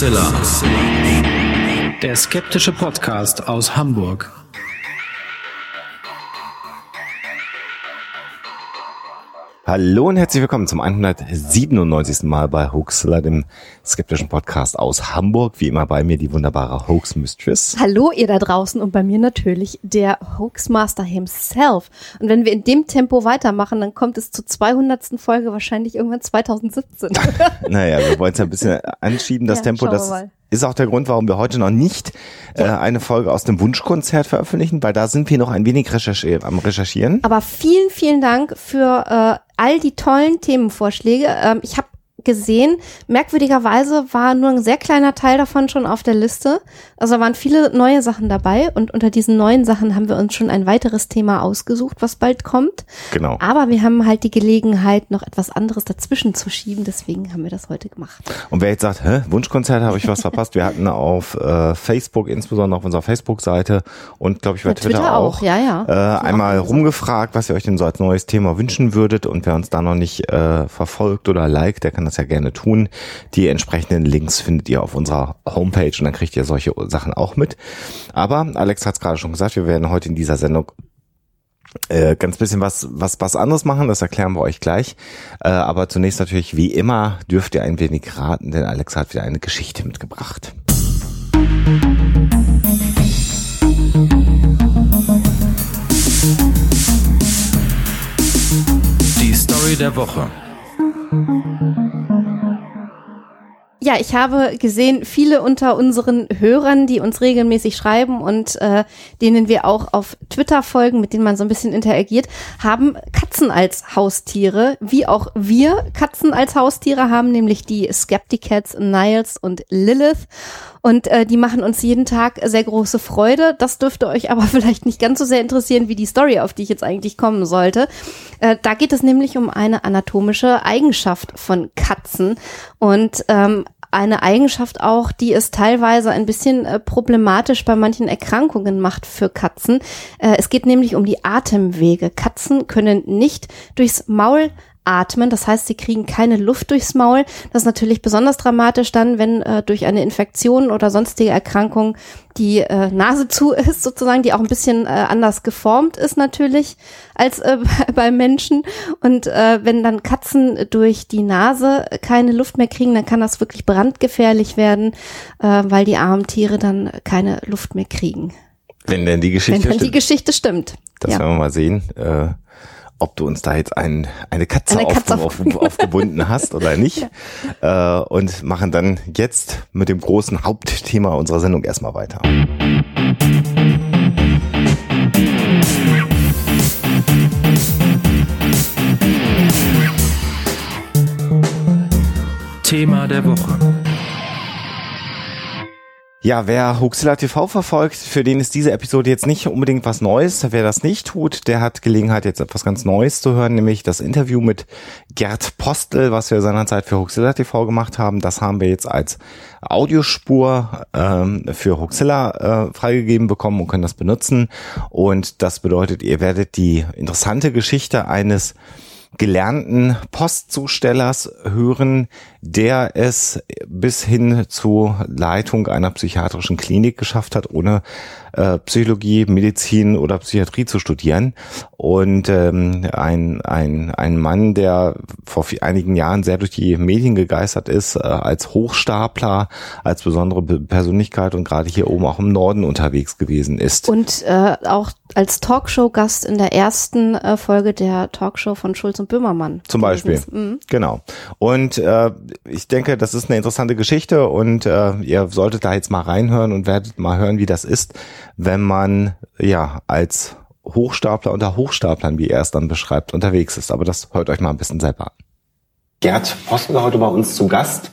Hoaxilla. Der skeptische Podcast aus Hamburg. Hallo und herzlich willkommen zum 197. Mal bei Hoaxilla, dem skeptischen Podcast aus Hamburg. Wie immer bei mir die wunderbare Hoax Mistress. Hallo ihr da draußen und bei mir natürlich der Hoaxmaster himself. Und wenn wir in dem Tempo weitermachen, dann kommt es zur 200. Folge wahrscheinlich irgendwann 2017. naja, wir wollen es ja ein bisschen anschieben, das Ja, Tempo. schauen wir Das mal. Ist auch der Grund, warum wir heute noch nicht äh, eine Folge aus dem Wunschkonzert veröffentlichen, weil da sind wir noch ein wenig recherchi am Recherchieren. Aber vielen, vielen Dank für äh, all die tollen Themenvorschläge. Ähm, ich habe gesehen, merkwürdigerweise war nur ein sehr kleiner Teil davon schon auf der Liste. Also waren viele neue Sachen dabei und unter diesen neuen Sachen haben wir uns schon ein weiteres Thema ausgesucht, was bald kommt. Genau. Aber wir haben halt die Gelegenheit, noch etwas anderes dazwischen zu schieben. Deswegen haben wir das heute gemacht. Und wer jetzt sagt, hä, Wunschkonzert, habe ich was verpasst? Wir hatten auf äh, Facebook, insbesondere auf unserer Facebook-Seite und glaube ich bei Bei Twitter, Twitter auch, auch, ja, ja. Äh, einmal rumgefragt, was ihr euch denn so als neues Thema wünschen würdet. Und wer uns da noch nicht äh, verfolgt oder liked, der kann das ja gerne tun. Die entsprechenden Links findet ihr auf unserer Homepage und dann kriegt ihr solche Sachen auch mit. Aber Alex hat es gerade schon gesagt, wir werden heute in dieser Sendung äh, ganz bisschen was, was, was anderes machen, das erklären wir euch gleich. Äh, aber zunächst natürlich, wie immer, dürft ihr ein wenig raten, denn Alex hat wieder eine Geschichte mitgebracht. Die Story der Woche. Ja, ich habe gesehen, viele unter unseren Hörern, die uns regelmäßig schreiben und äh, denen wir auch auf Twitter folgen, mit denen man so ein bisschen interagiert, haben Katzen als Haustiere, wie auch wir Katzen als Haustiere haben, nämlich die Skepticats Niles und Lilith. Und äh, die machen uns jeden Tag sehr große Freude. Das dürfte euch aber vielleicht nicht ganz so sehr interessieren wie die Story, auf die ich jetzt eigentlich kommen sollte. Äh, da geht es nämlich um eine anatomische Eigenschaft von Katzen. Und ähm, eine Eigenschaft auch, die es teilweise ein bisschen äh, problematisch bei manchen Erkrankungen macht für Katzen. Äh, es geht nämlich um die Atemwege. Katzen können nicht durchs Maul atmen. Das heißt, sie kriegen keine Luft durchs Maul. Das ist natürlich besonders dramatisch dann, wenn äh, durch eine Infektion oder sonstige Erkrankung die äh, Nase zu ist, sozusagen, die auch ein bisschen äh, anders geformt ist natürlich als äh, beim Menschen. Und äh, wenn dann Katzen durch die Nase keine Luft mehr kriegen, dann kann das wirklich brandgefährlich werden, äh, weil die armen Tiere dann keine Luft mehr kriegen. Wenn denn die Wenn Geschichte dann die stimmt. Geschichte stimmt. Das ja. werden wir mal sehen, äh, ob du uns da jetzt ein, eine Katze, Eine Katze auf, auf, aufgebunden hast oder nicht. Äh, und machen dann jetzt mit dem großen Hauptthema unserer Sendung erstmal weiter. Thema der Woche. Ja, wer Huxilla TV verfolgt, für den ist diese Episode jetzt nicht unbedingt was Neues. Wer das nicht tut, der hat Gelegenheit, jetzt etwas ganz Neues zu hören, nämlich das Interview mit Gerd Postel, was wir seinerzeit für Huxilla TV gemacht haben. Das haben wir jetzt als Audiospur ähm, für Huxilla äh, freigegeben bekommen und können das benutzen. Und das bedeutet, ihr werdet die interessante Geschichte eines gelernten Postzustellers hören, der es bis hin zur Leitung einer psychiatrischen Klinik geschafft hat, ohne äh, Psychologie, Medizin oder Psychiatrie zu studieren. Und ähm, ein, ein, ein Mann, der vor einigen Jahren sehr durch die Medien gegeistert ist, äh, als Hochstapler, als besondere Be- Persönlichkeit und gerade hier oben auch im Norden unterwegs gewesen ist. Und äh, auch als Talkshow-Gast in der ersten äh, Folge der Talkshow von Schulz und Böhmermann. Zum Beispiel. Mhm. Genau. Und äh, ich denke, das ist eine interessante Geschichte und äh, ihr solltet da jetzt mal reinhören und werdet mal hören, wie das ist, wenn man ja als Hochstapler unter Hochstaplern, wie er es dann beschreibt, unterwegs ist. Aber das hört euch mal ein bisschen selber an. Gerd Postel heute bei uns zu Gast.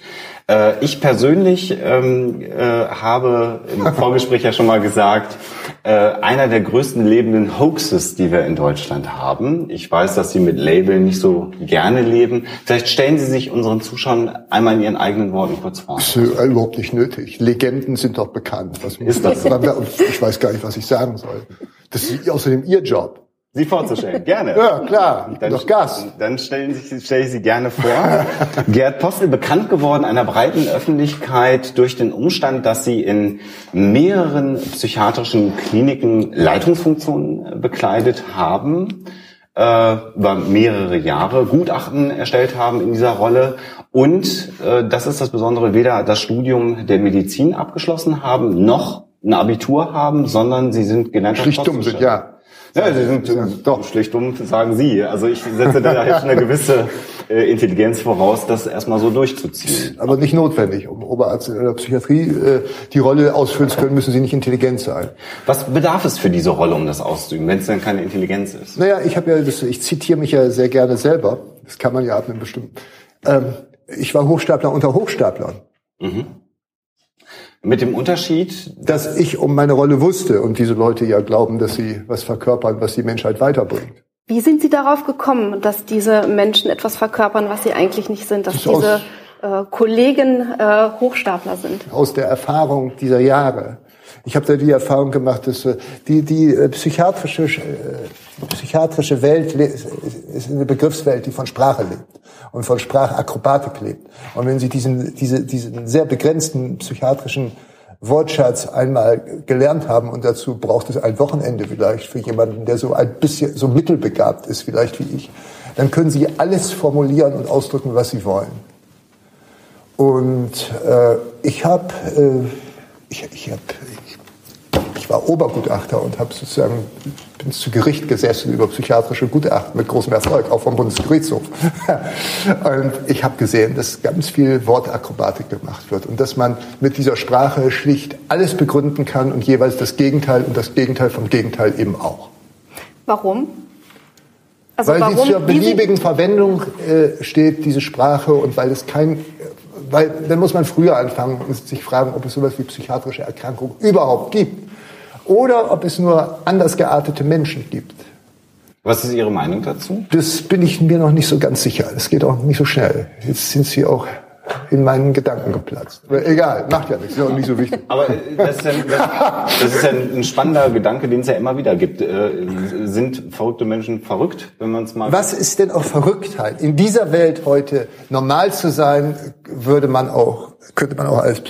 Äh, Ich persönlich ähm, äh, habe im Vorgespräch ja schon mal gesagt, äh, einer der größten lebenden Hoaxes, die wir in Deutschland haben. Ich weiß, dass Sie mit Label nicht so gerne leben. Vielleicht stellen Sie sich unseren Zuschauern einmal in Ihren eigenen Worten kurz vor. ist äh, überhaupt nicht nötig. Legenden sind doch bekannt. Was Ist das Ich weiß gar nicht, was ich sagen soll. Das ist außerdem Ihr Job. Sie vorzustellen, gerne. Ja, klar, Dann, doch Gast. dann stellen Sie, stelle ich Sie gerne vor. Gerd Postel, bekannt geworden einer breiten Öffentlichkeit durch den Umstand, dass Sie in mehreren psychiatrischen Kliniken Leitungsfunktionen äh, bekleidet haben, äh, über mehrere Jahre Gutachten erstellt haben in dieser Rolle und, äh, das ist das Besondere, weder das Studium der Medizin abgeschlossen haben, noch ein Abitur haben, sondern Sie sind gelernter Schlicht dumm sind, ja. Ja, Sie sind Ja, doch schlicht dumm, sagen Sie. Also ich setze da jetzt eine gewisse äh, Intelligenz voraus, das erstmal so durchzuziehen. Aber nicht notwendig. Um Oberarzt in der Psychiatrie äh, die Rolle ausfüllen zu können, müssen sie nicht intelligent sein. Was bedarf es für diese Rolle, um das auszuüben, wenn es dann keine Intelligenz ist? Naja, ich habe ja, das, ich zitiere mich ja sehr gerne selber. Das kann man ja ab einem bestimmten. Ähm, ich war Hochstapler unter Hochstaplern. Mit dem Unterschied, Dass ich um meine Rolle wusste und diese Leute ja glauben, dass sie was verkörpern, was die Menschheit weiterbringt. Wie sind Sie darauf gekommen, dass diese Menschen etwas verkörpern, was sie eigentlich nicht sind, dass Das diese äh, Kollegen äh, Hochstapler sind? aus der Erfahrung dieser Jahre. Ich habe da die Erfahrung gemacht, dass äh, die, die äh, psychiatrische, äh, psychiatrische Welt ist eine Begriffswelt, die von Sprache lebt und von Sprachakrobatik lebt. Und wenn Sie diesen, diese, diesen sehr begrenzten psychiatrischen Wortschatz einmal gelernt haben und dazu braucht es ein Wochenende vielleicht für jemanden, der so ein bisschen so mittelbegabt ist, vielleicht wie ich, dann können Sie alles formulieren und ausdrücken, was Sie wollen. Und äh, ich habe, äh, ich, ich, hab, ich, war Obergutachter und habe sozusagen bin zu Gericht gesessen über psychiatrische Gutachten mit großem Erfolg, auch vom Bundesgerichtshof. und ich habe gesehen, dass ganz viel Wortakrobatik gemacht wird und dass man mit dieser Sprache schlicht alles begründen kann und jeweils das Gegenteil und das Gegenteil vom Gegenteil eben auch. Warum? Also weil warum? sie zur beliebigen Verwendung äh, steht, diese Sprache, und weil es kein, weil dann muss man früher anfangen und sich fragen, ob es sowas wie psychiatrische Erkrankungen überhaupt gibt. Oder ob es nur anders geartete Menschen gibt. was ist Ihre Meinung dazu? Das bin ich mir noch nicht so ganz sicher. Es geht auch nicht so schnell. Jetzt sind Sie auch in meinen Gedanken geplatzt. Aber egal, macht ja nichts, ist auch nicht so wichtig. Aber äh, das ist, ja, das, das ist ja ein spannender Gedanke, den es ja immer wieder gibt. Äh, Sind verrückte Menschen verrückt, wenn man es mal... Was ist denn auch Verrücktheit? In dieser Welt heute normal zu sein, würde man auch, könnte man auch als,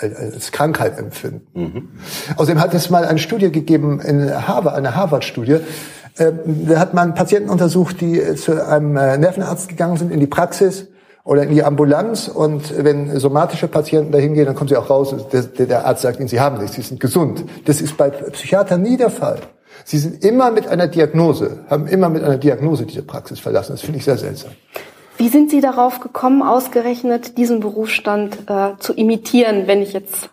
als Krankheit empfinden. Außerdem hat es mal eine Studie gegeben in Harvard, eine Harvard-Studie. Äh, Da hat man Patienten untersucht, die äh, zu einem äh, Nervenarzt gegangen sind in die Praxis oder in die Ambulanz und wenn somatische Patienten dahin gehen, dann kommen sie auch raus der, der Arzt sagt ihnen, sie haben nichts, sie sind gesund. Das ist bei Psychiatern nie der Fall. Sie sind immer mit einer Diagnose, haben immer mit einer Diagnose diese Praxis verlassen. Das finde ich sehr seltsam. Wie sind Sie darauf gekommen, ausgerechnet diesen Berufsstand äh, zu imitieren, wenn ich jetzt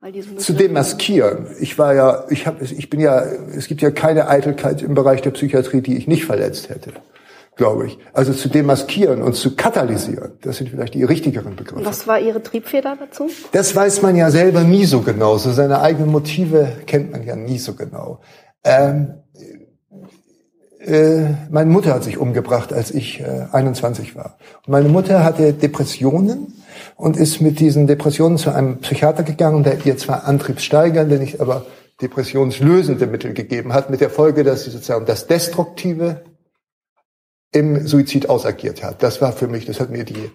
mal diesen Zu demaskieren. Ich war ja, ich habe, ich bin ja, es gibt ja keine Eitelkeit im Bereich der Psychiatrie, die ich nicht verletzt hätte, glaube ich. Also zu demaskieren und zu katalysieren, das sind vielleicht die richtigeren Begriffe. Was war Ihre Triebfeder dazu? Das weiß man ja selber nie so genau. So seine eigenen Motive kennt man ja nie so genau. Ähm, äh, meine Mutter hat sich umgebracht, als ich äh, 21 war. Und meine Mutter hatte Depressionen und ist mit diesen Depressionen zu einem Psychiater gegangen, der ihr zwar antriebssteigernde, nicht aber depressionslösende Mittel gegeben hat, mit der Folge, dass sie sozusagen das Destruktive im Suizid ausagiert hat. Das war für mich, das hat mir die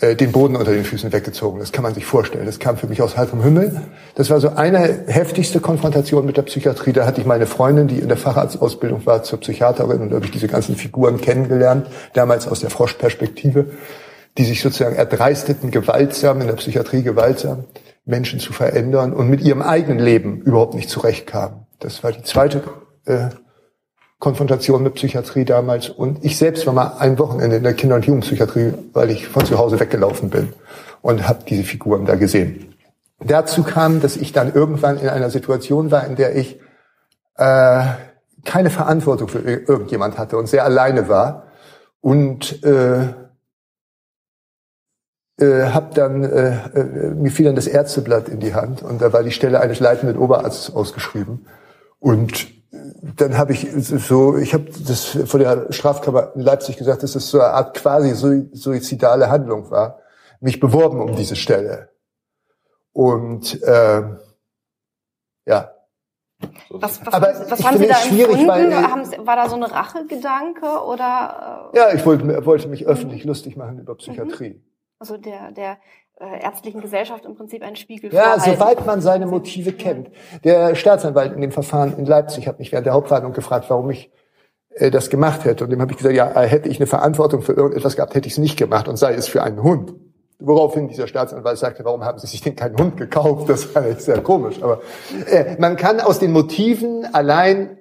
äh, den Boden unter den Füßen weggezogen. Das kann man sich vorstellen. Das kam für mich aus heiterem Himmel. Das war so eine heftigste Konfrontation mit der Psychiatrie. Da hatte ich meine Freundin, die in der Facharztausbildung war, zur Psychiaterin und da habe ich diese ganzen Figuren kennengelernt, damals aus der Froschperspektive, die sich sozusagen erdreisteten, gewaltsam, in der Psychiatrie gewaltsam, Menschen zu verändern und mit ihrem eigenen Leben überhaupt nicht zurechtkamen. Das war die zweite äh, Konfrontation mit Psychiatrie damals. Und ich selbst war mal ein Wochenende in der Kinder- und Jugendpsychiatrie, weil ich von zu Hause weggelaufen bin und habe diese Figuren da gesehen. Dazu kam, dass ich dann irgendwann in einer Situation war, in der ich äh, keine Verantwortung für ir- irgendjemand hatte und sehr alleine war und äh, äh, hab dann äh, äh, mir fiel dann das Ärzteblatt in die Hand und da war die Stelle eines leitenden Oberarztes ausgeschrieben und dann habe ich so, ich habe das vor der Strafkammer in Leipzig gesagt, dass es so eine Art quasi sui- suizidale Handlung war, mich beworben um diese Stelle. Und äh, ja, Was, was, Aber was ich haben Sie da schwierig, weil, haben war da so ein Rachegedanke oder äh, Ja, ich wollte, wollte mich öffentlich lustig machen über Psychiatrie. also der der ärztlichen Gesellschaft im Prinzip einen Spiegel Ja, vorhalten? soweit man seine Motive kennt. Der Staatsanwalt in dem Verfahren in Leipzig hat mich während der Hauptverhandlung gefragt, warum ich äh, das gemacht hätte. Und dem habe ich gesagt, ja, äh, hätte ich eine Verantwortung für irgendetwas gehabt, hätte ich es nicht gemacht und sei es für einen Hund. Woraufhin dieser Staatsanwalt sagte, warum haben Sie sich denn keinen Hund gekauft? Das war echt sehr komisch. Aber äh, man kann aus den Motiven allein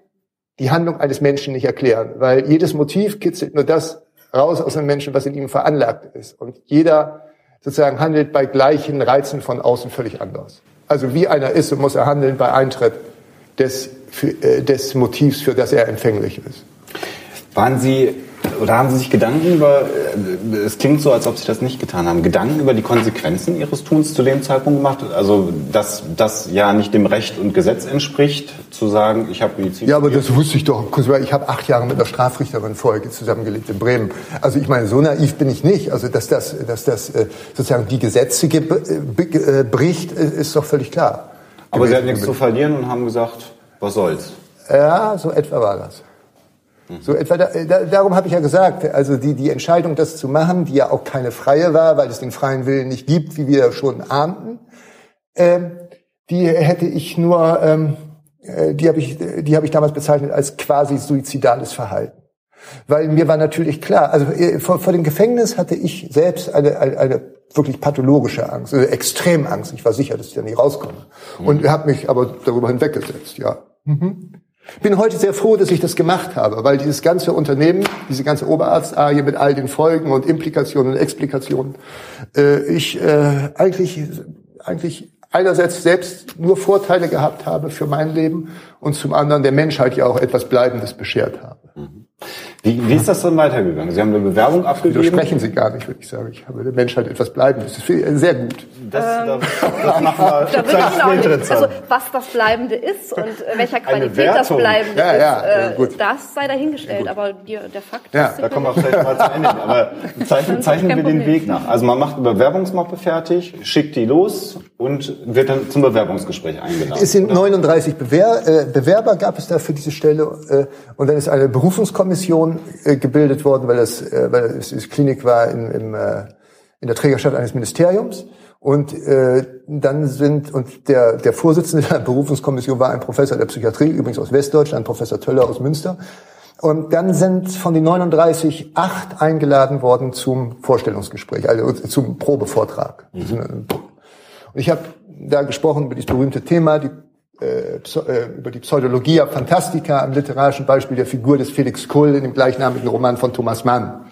die Handlung eines Menschen nicht erklären, weil jedes Motiv kitzelt nur das raus aus einem Menschen, was in ihm veranlagt ist. Und jeder sozusagen handelt bei gleichen Reizen von außen völlig anders. Also wie einer ist, so muss er handeln bei Eintritt des, äh, des Motivs, für das er empfänglich ist. Waren Sie oder haben Sie sich Gedanken über, äh, es klingt so, als ob Sie das nicht getan haben, Gedanken über die Konsequenzen Ihres Tuns zu dem Zeitpunkt gemacht? Also, dass das ja nicht dem Recht und Gesetz entspricht, zu sagen, ich habe Medizin. Ja, aber das wusste ich doch. Ich habe acht Jahre mit einer Strafrichterin vorher zusammengelebt in Bremen. Also ich meine, so naiv bin ich nicht. Also dass das, dass das äh, sozusagen die Gesetze ge- äh, bricht, ist doch völlig klar. aber Sie hatten nichts zu verlieren und haben gesagt, was soll's? Ja, so etwa war das. So etwa da, da, darum habe ich ja gesagt, also die, die Entscheidung, das zu machen, die ja auch keine freie war, weil es den freien Willen nicht gibt, wie wir schon ahnten, ähm, die hätte ich nur, ähm, äh, die habe ich, die habe ich damals bezeichnet als quasi suizidales Verhalten. Weil mir war natürlich klar, also äh, vor, vor dem Gefängnis hatte ich selbst eine, eine, eine wirklich pathologische Angst, also Extremangst. Ich war sicher, dass ich da nie rauskomme. Und habe mich aber darüber hinweggesetzt, ja. Bin heute sehr froh, dass ich das gemacht habe, weil dieses ganze Unternehmen, diese ganze Oberarztarie mit all den Folgen und Implikationen und Explikationen, äh, ich äh, eigentlich, eigentlich einerseits selbst nur Vorteile gehabt habe für mein Leben und zum anderen der Menschheit ja auch etwas Bleibendes beschert habe. Wie, wie ist das dann weitergegangen? Sie haben eine Bewerbung abgegeben. Widersprechen Sie gar nicht, würde ich sagen. Ich habe der Menschheit etwas Bleibendes. Das finde ich sehr gut. Das, das, das machen wir Da würde ich Ihnen auch nicht, interessant. also was das Bleibende ist und äh, welcher Qualität das. Bleibende Ja, ja, ist, äh, ja, gut. das sei dahingestellt. Aber die, der Fakt Ja, ist, Da kommen wir vielleicht mal zu Ende. Aber zeichnen, zeichnen wir den. Weg nach. Also man macht eine Bewerbungsmappe fertig, schickt die los und wird dann zum Bewerbungsgespräch eingeladen. Es sind oder? 39 Bewer äh, Bewerber gab es da für diese Stelle äh, und dann ist eine Berufungskommission äh, gebildet worden, weil das, äh, weil es die Klinik war in, im, äh, in der Trägerschaft eines Ministeriums und äh, dann sind und der der Vorsitzende der Berufungskommission war ein Professor der Psychiatrie, übrigens aus Westdeutschland, Professor Töller aus Münster. Und dann sind von den 39 acht eingeladen worden zum Vorstellungsgespräch, also zum Probevortrag. Und ich habe da gesprochen über dieses berühmte Thema, die, äh, äh, über die Pseudologia Fantastica am literarischen Beispiel der Figur des Felix Krull in dem gleichnamigen Roman von Thomas Mann.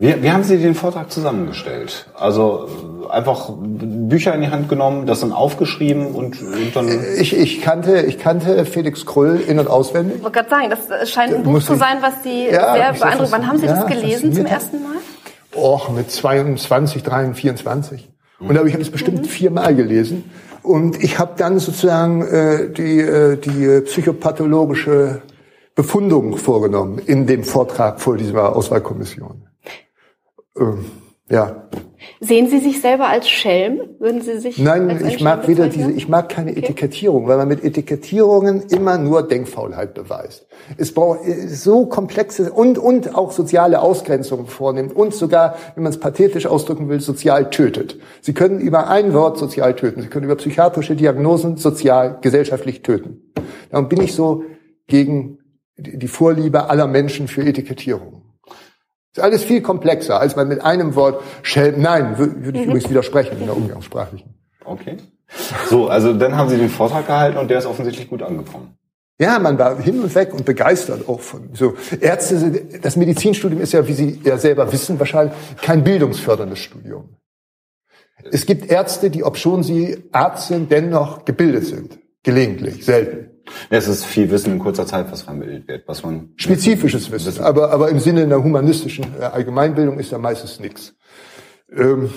Wie, wie haben Sie den Vortrag zusammengestellt? Also äh, einfach Bücher in die Hand genommen, das dann aufgeschrieben und, und dann... Ich, ich, kannte, ich kannte Felix Krull in- und auswendig. Ich wollte gerade sagen, das äh, scheint ein Buch zu ich- sein, was Sie Ja, sehr beeindruckt. Wann haben Sie das fasziniert. gelesen Ja, zum ersten Mal? Och, mit 22, 23, 24. Und ich habe es bestimmt viermal gelesen. Und ich habe dann sozusagen äh, die, äh, die äh, psychopathologische Befundung vorgenommen in dem Vortrag vor dieser Auswahlkommission. Ähm, ja, Sehen Sie sich selber als Schelm? Würden Sie sich Nein, ich mag Schelm bezeichnen? diese, ich mag keine Etikettierung, weil man mit Etikettierungen immer nur Denkfaulheit beweist. Es braucht äh, so komplexe und, und auch soziale Ausgrenzungen vornimmt und sogar, wenn man es pathetisch ausdrücken will, sozial tötet. Sie können über ein Wort sozial töten. Sie können über psychiatrische Diagnosen sozial, gesellschaftlich töten. Darum bin ich so gegen die Vorliebe aller Menschen für Etikettierung. Ist alles viel komplexer, als man mit einem Wort Schelm, nein, wür- würde ich übrigens widersprechen in der umgangssprachlichen. Okay. So, also dann haben Sie den Vortrag gehalten und der ist offensichtlich gut angekommen. Ja, man war hin und weg und begeistert auch von so Ärzte. sind- Das Medizinstudium ist ja, wie Sie ja selber wissen, wahrscheinlich kein bildungsförderndes Studium. Es gibt Ärzte, die, obschon sie Arzt sind, dennoch gebildet sind. Gelegentlich, selten. Es ist viel Wissen in kurzer Zeit, was vermittelt wird, was man... Spezifisches Wissen, aber, aber im Sinne einer humanistischen äh, Allgemeinbildung ist da meistens nichts. Ähm,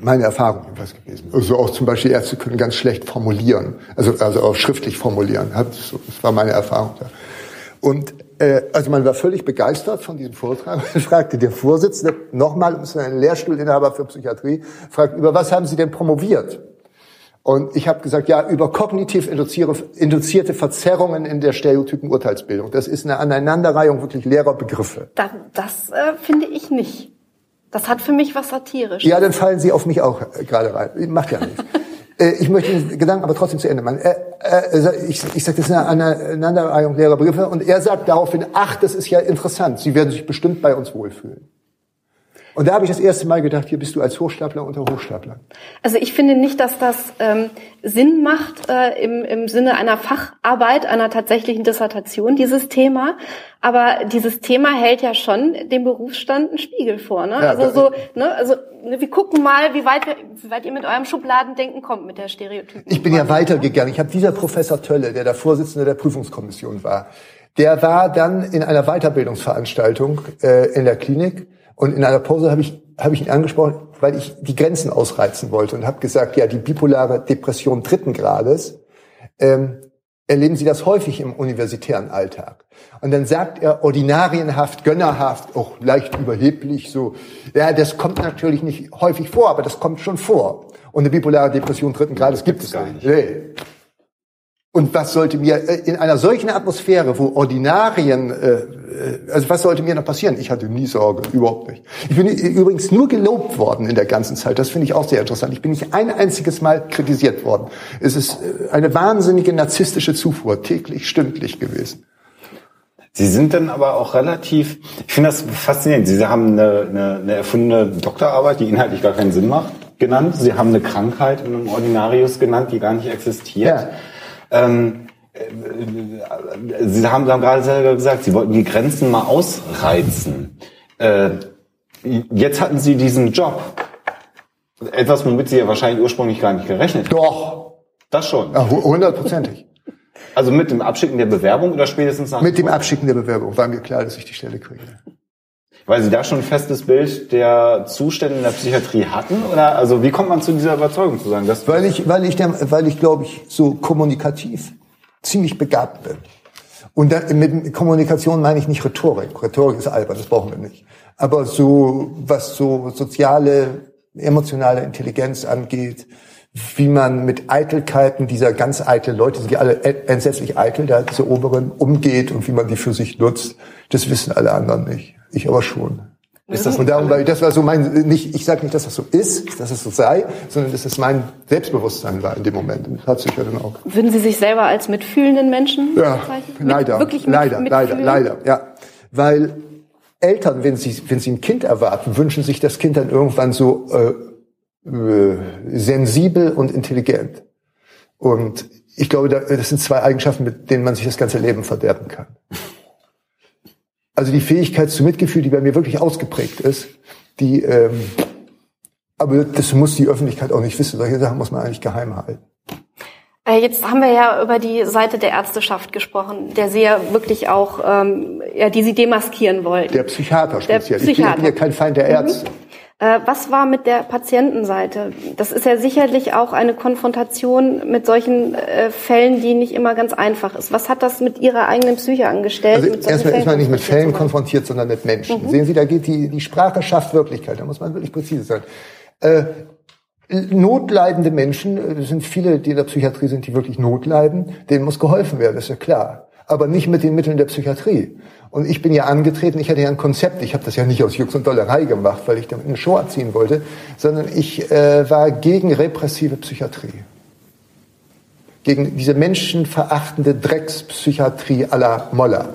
meine Erfahrung was gewesen. Also auch zum Beispiel Ärzte können ganz schlecht formulieren, also, also auch schriftlich formulieren. Das war meine Erfahrung da. Und äh, also man war völlig begeistert von diesem Vortrag. Fragte der Vorsitzende nochmal, ist ein Lehrstuhlinhaber für Psychiatrie, fragt, über was haben Sie denn promoviert? Und ich habe gesagt, ja, über kognitiv induzierte Verzerrungen in der stereotypen Urteilsbildung. Das ist eine Aneinanderreihung wirklich leerer Begriffe. Das, das äh, finde ich nicht. Das hat für mich was Satirisches. Ja, dann fallen Sie auf mich auch äh, gerade rein. Macht ja nichts. Äh, ich möchte den Gedanken aber trotzdem zu Ende machen. Ich, ich sage, das ist eine Aneinanderreihung leerer Begriffe. Und er sagt daraufhin, ach, das ist ja interessant. Sie werden sich bestimmt bei uns wohlfühlen. Und da habe ich das erste Mal gedacht, hier bist du als Hochstapler unter Hochstaplern. Also ich finde nicht, dass das ähm, Sinn macht äh, im, im Sinne einer Facharbeit, einer tatsächlichen Dissertation, dieses Thema. Aber dieses Thema hält ja schon dem Berufsstand einen Spiegel vor. Ne? Ja, also so, ne, also wir gucken mal, wie weit, wir, wie weit ihr mit eurem Schubladendenken kommt mit der Stereotypen. Ich bin ja weitergegangen. Ich habe dieser Professor Tölle, der der Vorsitzende der Prüfungskommission war, der war dann in einer Weiterbildungsveranstaltung äh, in der Klinik und in einer Pause habe ich, habe ich ihn angesprochen, weil ich die Grenzen ausreizen wollte und habe gesagt, ja, die bipolare Depression dritten Grades, ähm, erleben Sie das häufig im universitären Alltag. Und dann sagt er ordinarienhaft, gönnerhaft, auch leicht überheblich, so, ja, das kommt natürlich nicht häufig vor, aber das kommt schon vor. Und eine bipolare Depression dritten Grades gibt es gar nicht. Nee. Und was sollte mir äh, in einer solchen Atmosphäre, wo Ordinarien, äh, äh, also was sollte mir noch passieren? Ich hatte nie Sorge, überhaupt nicht. Ich bin übrigens nur gelobt worden in der ganzen Zeit. Das finde ich auch sehr interessant. Ich bin nicht ein einziges Mal kritisiert worden. Es ist eine wahnsinnige narzisstische Zufuhr, täglich, stündlich gewesen. Sie sind dann aber auch relativ, ich finde das faszinierend. Sie haben eine, eine, eine erfundene Doktorarbeit, die inhaltlich gar keinen Sinn macht, genannt. Sie haben eine Krankheit in einem Ordinarius genannt, die gar nicht existiert. Ja. Ähm, äh, Sie haben, Sie haben gerade selber gesagt, Sie wollten die Grenzen mal ausreizen. Äh, jetzt hatten Sie diesen Job. Etwas, womit Sie ja wahrscheinlich ursprünglich gar nicht gerechnet haben. Doch. Das schon. Ja, hundertprozentig. Also mit dem Abschicken der Bewerbung oder spätestens nach? Mit dem Abschicken der Bewerbung war mir klar, dass ich die Stelle kriege. Weil Sie da schon ein festes Bild der Zustände in der Psychiatrie hatten? Oder also wie kommt man zu dieser Überzeugung zu sagen? Dass weil ich, weil ich, der, weil ich glaube ich so kommunikativ ziemlich begabt bin. Und da, mit Kommunikation meine ich nicht Rhetorik. Rhetorik ist albern, das brauchen wir nicht. Aber so, was so soziale, emotionale Intelligenz angeht, wie man mit Eitelkeiten dieser ganz eitle Leute, die alle entsetzlich eitel, da diese Oberen umgeht und wie man die für sich nutzt, das wissen alle anderen nicht. Ich aber schon. Ist das und darum, das war so mein, nicht, ich sage nicht, dass das so ist, dass es so sei, sondern dass es mein Selbstbewusstsein war in dem Moment. Und das hat sich ja dann auch. Würden Sie sich selber als mitfühlenden Menschen ja, bezeichnen? Leider, mit, wirklich leider, mit, leider, leider, ja. Weil Eltern, wenn sie, wenn sie ein Kind erwarten, wünschen sich das Kind dann irgendwann so äh, äh, sensibel und intelligent. Und ich glaube, das sind zwei Eigenschaften, mit denen man sich das ganze Leben verderben kann. Also die Fähigkeit zu Mitgefühl, die bei mir wirklich ausgeprägt ist, die, ähm, aber das muss die Öffentlichkeit auch nicht wissen. Solche Sachen muss man eigentlich geheim halten. Äh, jetzt haben wir ja über die Seite der Ärzteschaft gesprochen, der Sie ja wirklich auch, ähm, ja, die Sie demaskieren wollten. Der Psychiater speziell. Der Psychiater. Ich bin ja kein Feind der Ärzte. Mhm. Äh, was war mit der Patientenseite? Das ist ja sicherlich auch eine Konfrontation mit solchen äh, Fällen, die nicht immer ganz einfach ist. Was hat das mit Ihrer eigenen Psyche angestellt? Also erstmal ist man nicht mit Fällen konfrontiert, sondern mit Menschen. Mhm. Sehen Sie, da geht die, die Sprache schafft Wirklichkeit. Da muss man wirklich präzise sein. Äh, notleidende Menschen, äh, es sind viele, die in der Psychiatrie sind, die wirklich notleiden, denen muss geholfen werden, ist ja klar. Aber nicht mit den Mitteln der Psychiatrie. Und ich bin ja angetreten, ich hatte ja ein Konzept, ich habe das ja nicht aus Jux und Dollerei gemacht, weil ich damit eine Show erziehen wollte, sondern ich äh, war gegen repressive Psychiatrie. Gegen diese menschenverachtende Dreckspsychiatrie à la Mollert.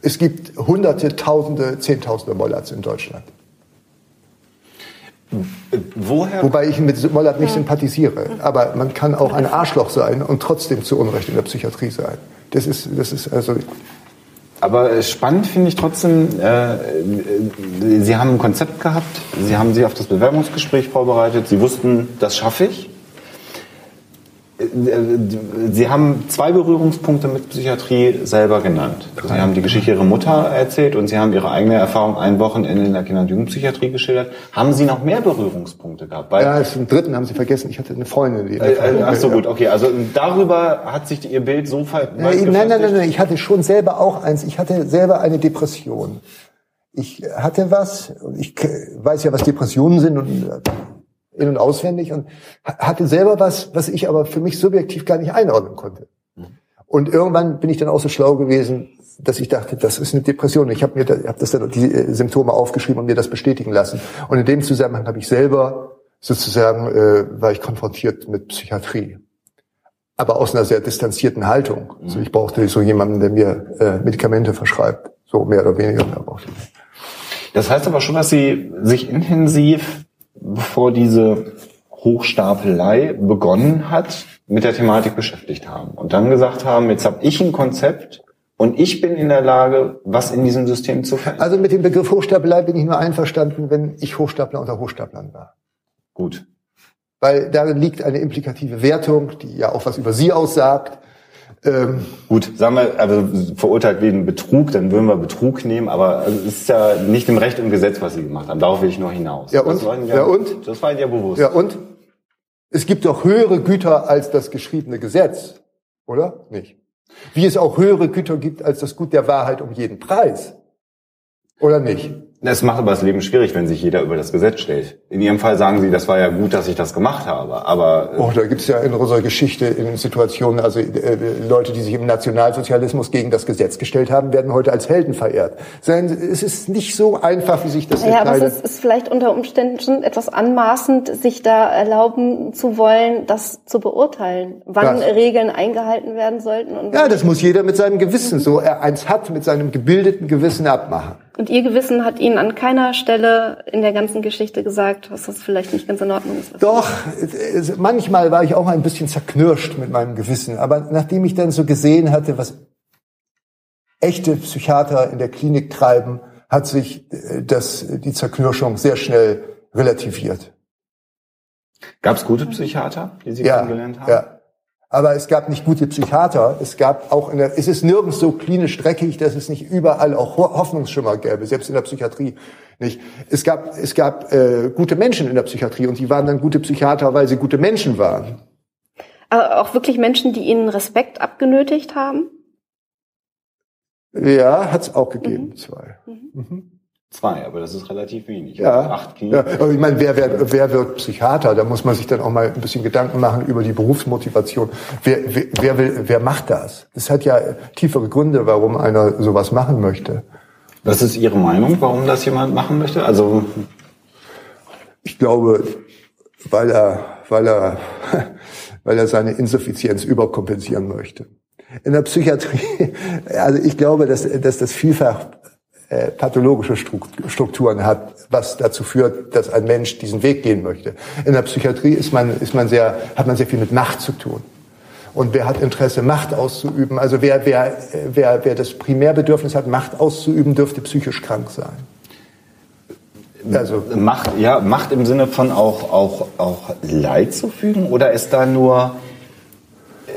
Es gibt hunderte, tausende, zehntausende Mollerts in Deutschland. Woher? Wobei ich mit Mollert nicht sympathisiere. Aber man kann auch ein Arschloch sein und trotzdem zu Unrecht in der Psychiatrie sein. Das ist, das ist also aber spannend finde ich trotzdem, äh, Sie haben ein Konzept gehabt, Sie haben sich auf das Bewerbungsgespräch vorbereitet, Sie wussten, das schaffe ich. Sie haben zwei Berührungspunkte mit Psychiatrie selber genannt. Sie haben die Geschichte Ihrer Mutter erzählt und Sie haben Ihre eigene Erfahrung ein Wochenende in der Kinder- und Jugendpsychiatrie geschildert. Haben Sie noch mehr Berührungspunkte gehabt? Weil ja, den dritten haben Sie vergessen. Ich hatte eine Freundin. Die äh, äh, ach so, gut, okay. Also darüber hat sich Ihr Bild so weit nein, nein, nein, nein, nein. Ich hatte schon selber auch eins. Ich hatte selber eine Depression. Ich hatte was. Ich weiß ja, was Depressionen sind und in- und auswendig und ha- hatte selber was, was ich aber für mich subjektiv gar nicht einordnen konnte. Und irgendwann bin ich dann auch so schlau gewesen, dass ich dachte, das ist eine Depression. Ich habe mir da, hab das dann die äh, Symptome aufgeschrieben und mir das bestätigen lassen. Und in dem Zusammenhang habe ich selber sozusagen äh, war ich konfrontiert mit Psychiatrie, aber aus einer sehr distanzierten Haltung. Also ich brauchte so jemanden, der mir äh, Medikamente verschreibt, so mehr oder weniger. Mehr brauchte ich. Das heißt aber schon, dass Sie sich intensiv, bevor diese Hochstapelei begonnen hat, mit der Thematik beschäftigt haben und dann gesagt haben, jetzt habe ich ein Konzept und ich bin in der Lage, was in diesem System zu verändern. Also mit dem Begriff Hochstapelei bin ich nur einverstanden, wenn ich Hochstapler unter Hochstaplern war. Gut. Weil darin liegt eine implikative Wertung, die ja auch was über Sie aussagt. Ähm, Gut, sagen wir, also verurteilt wegen Betrug, dann würden wir Betrug nehmen, aber es ist ja nicht im Recht und Gesetz, was Sie gemacht haben. Darauf will ich nur hinaus. Ja, und? Ihnen Ja, und? Das war Ihnen ja bewusst. ja, und? Es gibt doch höhere Güter als das geschriebene Gesetz, oder? Nicht. Wie es auch höhere Güter gibt als das Gut der Wahrheit um jeden Preis. Oder nicht? Es macht aber das Leben schwierig, wenn sich jeder über das Gesetz stellt. In Ihrem Fall sagen Sie, das war ja gut, dass ich das gemacht habe, aber äh, Oh, da gibt's ja in unserer Geschichte in Situationen, also äh, Leute, die sich im Nationalsozialismus gegen das Gesetz gestellt haben, werden heute als Helden verehrt. Sein- Es ist nicht so einfach, wie sich das Ja, aber es ist, ist vielleicht unter Umständen schon etwas anmaßend, sich da erlauben zu wollen, das zu beurteilen, wann Was? Regeln eingehalten werden sollten. Und, Ja, das muss jeder mit seinem Gewissen, so er eins hat, mit seinem gebildeten Gewissen abmachen. Und Ihr Gewissen hat Ihnen an keiner Stelle in der ganzen Geschichte gesagt, dass das vielleicht nicht ganz in Ordnung ist. Doch, manchmal war ich auch ein bisschen zerknirscht mit meinem Gewissen. Aber nachdem ich dann so gesehen hatte, was echte Psychiater in der Klinik treiben, hat sich äh, das, die Zerknirschung sehr schnell relativiert. gab es gute Psychiater, die Sie Ja, kennengelernt haben? ja. Aber es gab nicht gute Psychiater. Es gab auch in der, es ist nirgends so klinisch dreckig, dass es nicht überall auch Ho- Hoffnungsschimmer gäbe, selbst in der Psychiatrie nicht. Es gab, es gab äh, gute Menschen in der Psychiatrie und die waren dann gute Psychiater, weil sie gute Menschen waren. Aber auch wirklich Menschen, die Ihnen Respekt abgenötigt haben? Ja, hat's auch gegeben, zwei. Zwei, aber das ist relativ wenig. Ja, Acht ja. Kliniken. Aber ich meine, wer, wer, wer wird Psychiater? Da muss man sich dann auch mal ein bisschen Gedanken machen über die Berufsmotivation. Wer, wer, wer, will, wer macht das? Das hat ja tiefere Gründe, warum einer sowas machen möchte. Was ist Ihre Meinung, warum das jemand machen möchte? Also Ich glaube, weil er, weil er, weil er seine Insuffizienz überkompensieren möchte. In der Psychiatrie, also ich glaube, dass, dass das vielfach äh, pathologische Struk- Strukturen hat, was dazu führt, dass ein Mensch diesen Weg gehen möchte. In der Psychiatrie ist man, ist man sehr, hat man sehr viel mit Macht zu tun. Und wer hat Interesse, Macht auszuüben? Also wer, wer, wer, wer das Primärbedürfnis hat, Macht auszuüben, dürfte psychisch krank sein. Also Macht, ja, Macht im Sinne von auch, auch, auch Leid zufügen oder ist da nur äh,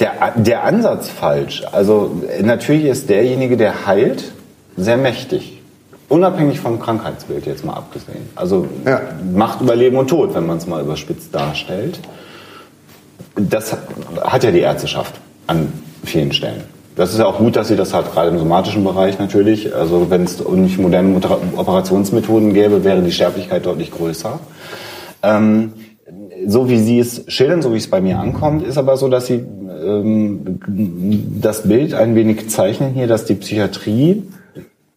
der, der Ansatz falsch? Also natürlich ist derjenige, der heilt, sehr mächtig. Unabhängig vom Krankheitsbild jetzt mal abgesehen. Also Ja. Macht über Leben und Tod, wenn man es mal überspitzt darstellt. Das hat ja die Ärzteschaft an vielen Stellen. Das ist ja auch gut, dass sie das hat, gerade im somatischen Bereich natürlich. Also wenn es nicht moderne Operationsmethoden gäbe, wäre die Sterblichkeit deutlich größer. Ähm, so wie Sie es schildern, so wie es bei mir ankommt, ist aber so, dass Sie ähm, das Bild ein wenig zeichnen hier, dass die Psychiatrie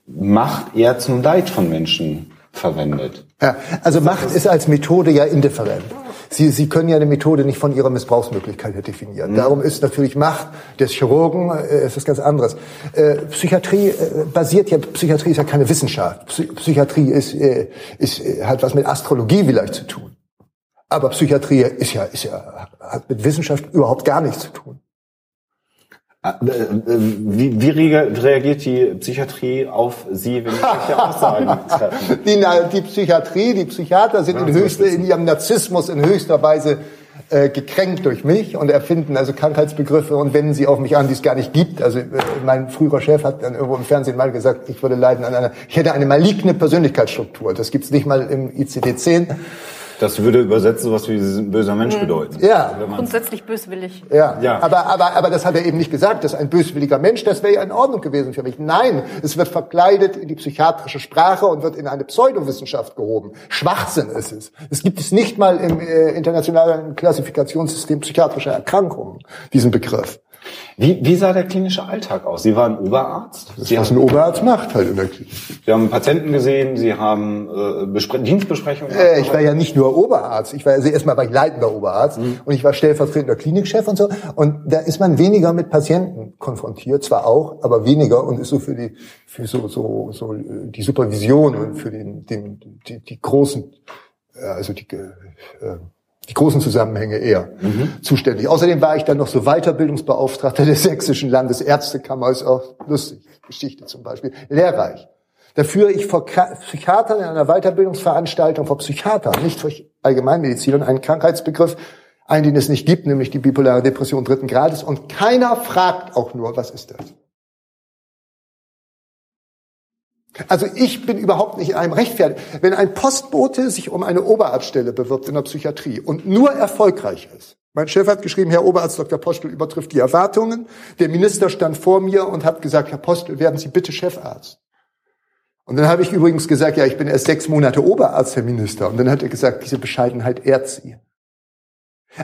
Macht eher zum Leid von Menschen verwendet. Ja, also Macht ist als Methode ja indifferent. Sie, Sie können ja eine Methode nicht von ihrer Missbrauchsmöglichkeit definieren. Darum ist natürlich Macht des Chirurgen äh, ist was ganz anderes. Äh, Psychiatrie äh, basiert ja, Psychiatrie ist ja keine Wissenschaft. Psy Psychiatrie ist, äh, ist, äh, hat was mit Astrologie vielleicht zu tun. Aber Psychiatrie ist ja, ist ja, hat mit Wissenschaft überhaupt gar nichts zu tun. Äh, äh, Wie, wie rea- reagiert die Psychiatrie auf Sie, wenn Sie solche Aussagen treffen? Die, die Psychiatrie, die Psychiater sind in, höchste, in ihrem Narzissmus in höchster Weise äh, gekränkt durch mich und erfinden also Krankheitsbegriffe und wenden sie auf mich an, die es gar nicht gibt. Also äh, mein früherer Chef hat dann irgendwo im Fernsehen mal gesagt, ich würde leiden an einer, ich hätte eine maligne Persönlichkeitsstruktur. Das gibt's nicht mal im ICD-10. Das würde übersetzt sowas wie ein böser Mensch bedeuten. Ja. Wenn man- Grundsätzlich böswillig. Ja, Ja. Aber, aber, aber das hat er eben nicht gesagt, das ist ein böswilliger Mensch, das wäre ja in Ordnung gewesen für mich. Nein, es wird verkleidet in die psychiatrische Sprache und wird in eine Pseudowissenschaft gehoben. Schwachsinn ist es. Es gibt es nicht mal im äh, internationalen Klassifikationssystem psychiatrischer Erkrankungen, diesen Begriff. Wie, wie sah der klinische Alltag aus? Sie waren Oberarzt. Sie Was ein haben, Oberarzt macht halt in der Klinik. Sie haben Patienten gesehen, Sie haben äh, Bespre Dienstbesprechungen. Äh, ich war ja nicht nur Oberarzt, ich war also erstmal war ich leitender Oberarzt Mhm. und ich war stellvertretender Klinikchef und so. Und da ist man weniger mit Patienten konfrontiert, zwar auch, aber weniger und ist so für die für so so so äh, die Supervision und für den, den die, die großen äh, also die äh, die großen Zusammenhänge eher zuständig. Außerdem war ich dann noch so Weiterbildungsbeauftragter der Sächsischen Landesärztekammer, ist auch lustig, Geschichte zum Beispiel, lehrreich. Da führe ich vor Psychiatern in einer Weiterbildungsveranstaltung vor Psychiatern, nicht vor Allgemeinmedizinern, einen Krankheitsbegriff ein, den es nicht gibt, nämlich die bipolare Depression dritten Grades. Und keiner fragt auch nur, was ist das? Also ich bin überhaupt nicht in einem rechtfertigt. Wenn ein Postbote sich um eine Oberarztstelle bewirbt in der Psychiatrie und nur erfolgreich ist, mein Chef hat geschrieben, Herr Oberarzt Dr. Postel übertrifft die Erwartungen. Der Minister stand vor mir und hat gesagt, Herr Postel, werden Sie bitte Chefarzt. Und dann habe ich übrigens gesagt, ja, ich bin erst sechs Monate Oberarzt, Herr Minister. Und dann hat er gesagt, diese Bescheidenheit ehrt Sie.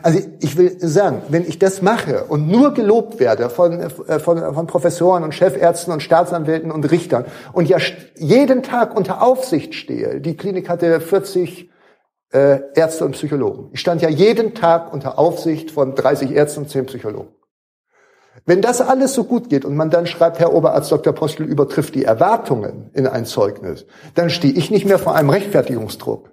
Also ich will sagen, wenn ich das mache und nur gelobt werde von, äh, von, von Professoren und Chefärzten und Staatsanwälten und Richtern und ja jeden Tag unter Aufsicht stehe, die Klinik hatte 40 äh, Ärzte und Psychologen. Ich stand ja jeden Tag unter Aufsicht von 30 Ärzten und 10 Psychologen. Wenn das alles so gut geht und man dann schreibt, Herr Oberarzt Dr. Postel übertrifft die Erwartungen in ein Zeugnis, dann stehe ich nicht mehr vor einem Rechtfertigungsdruck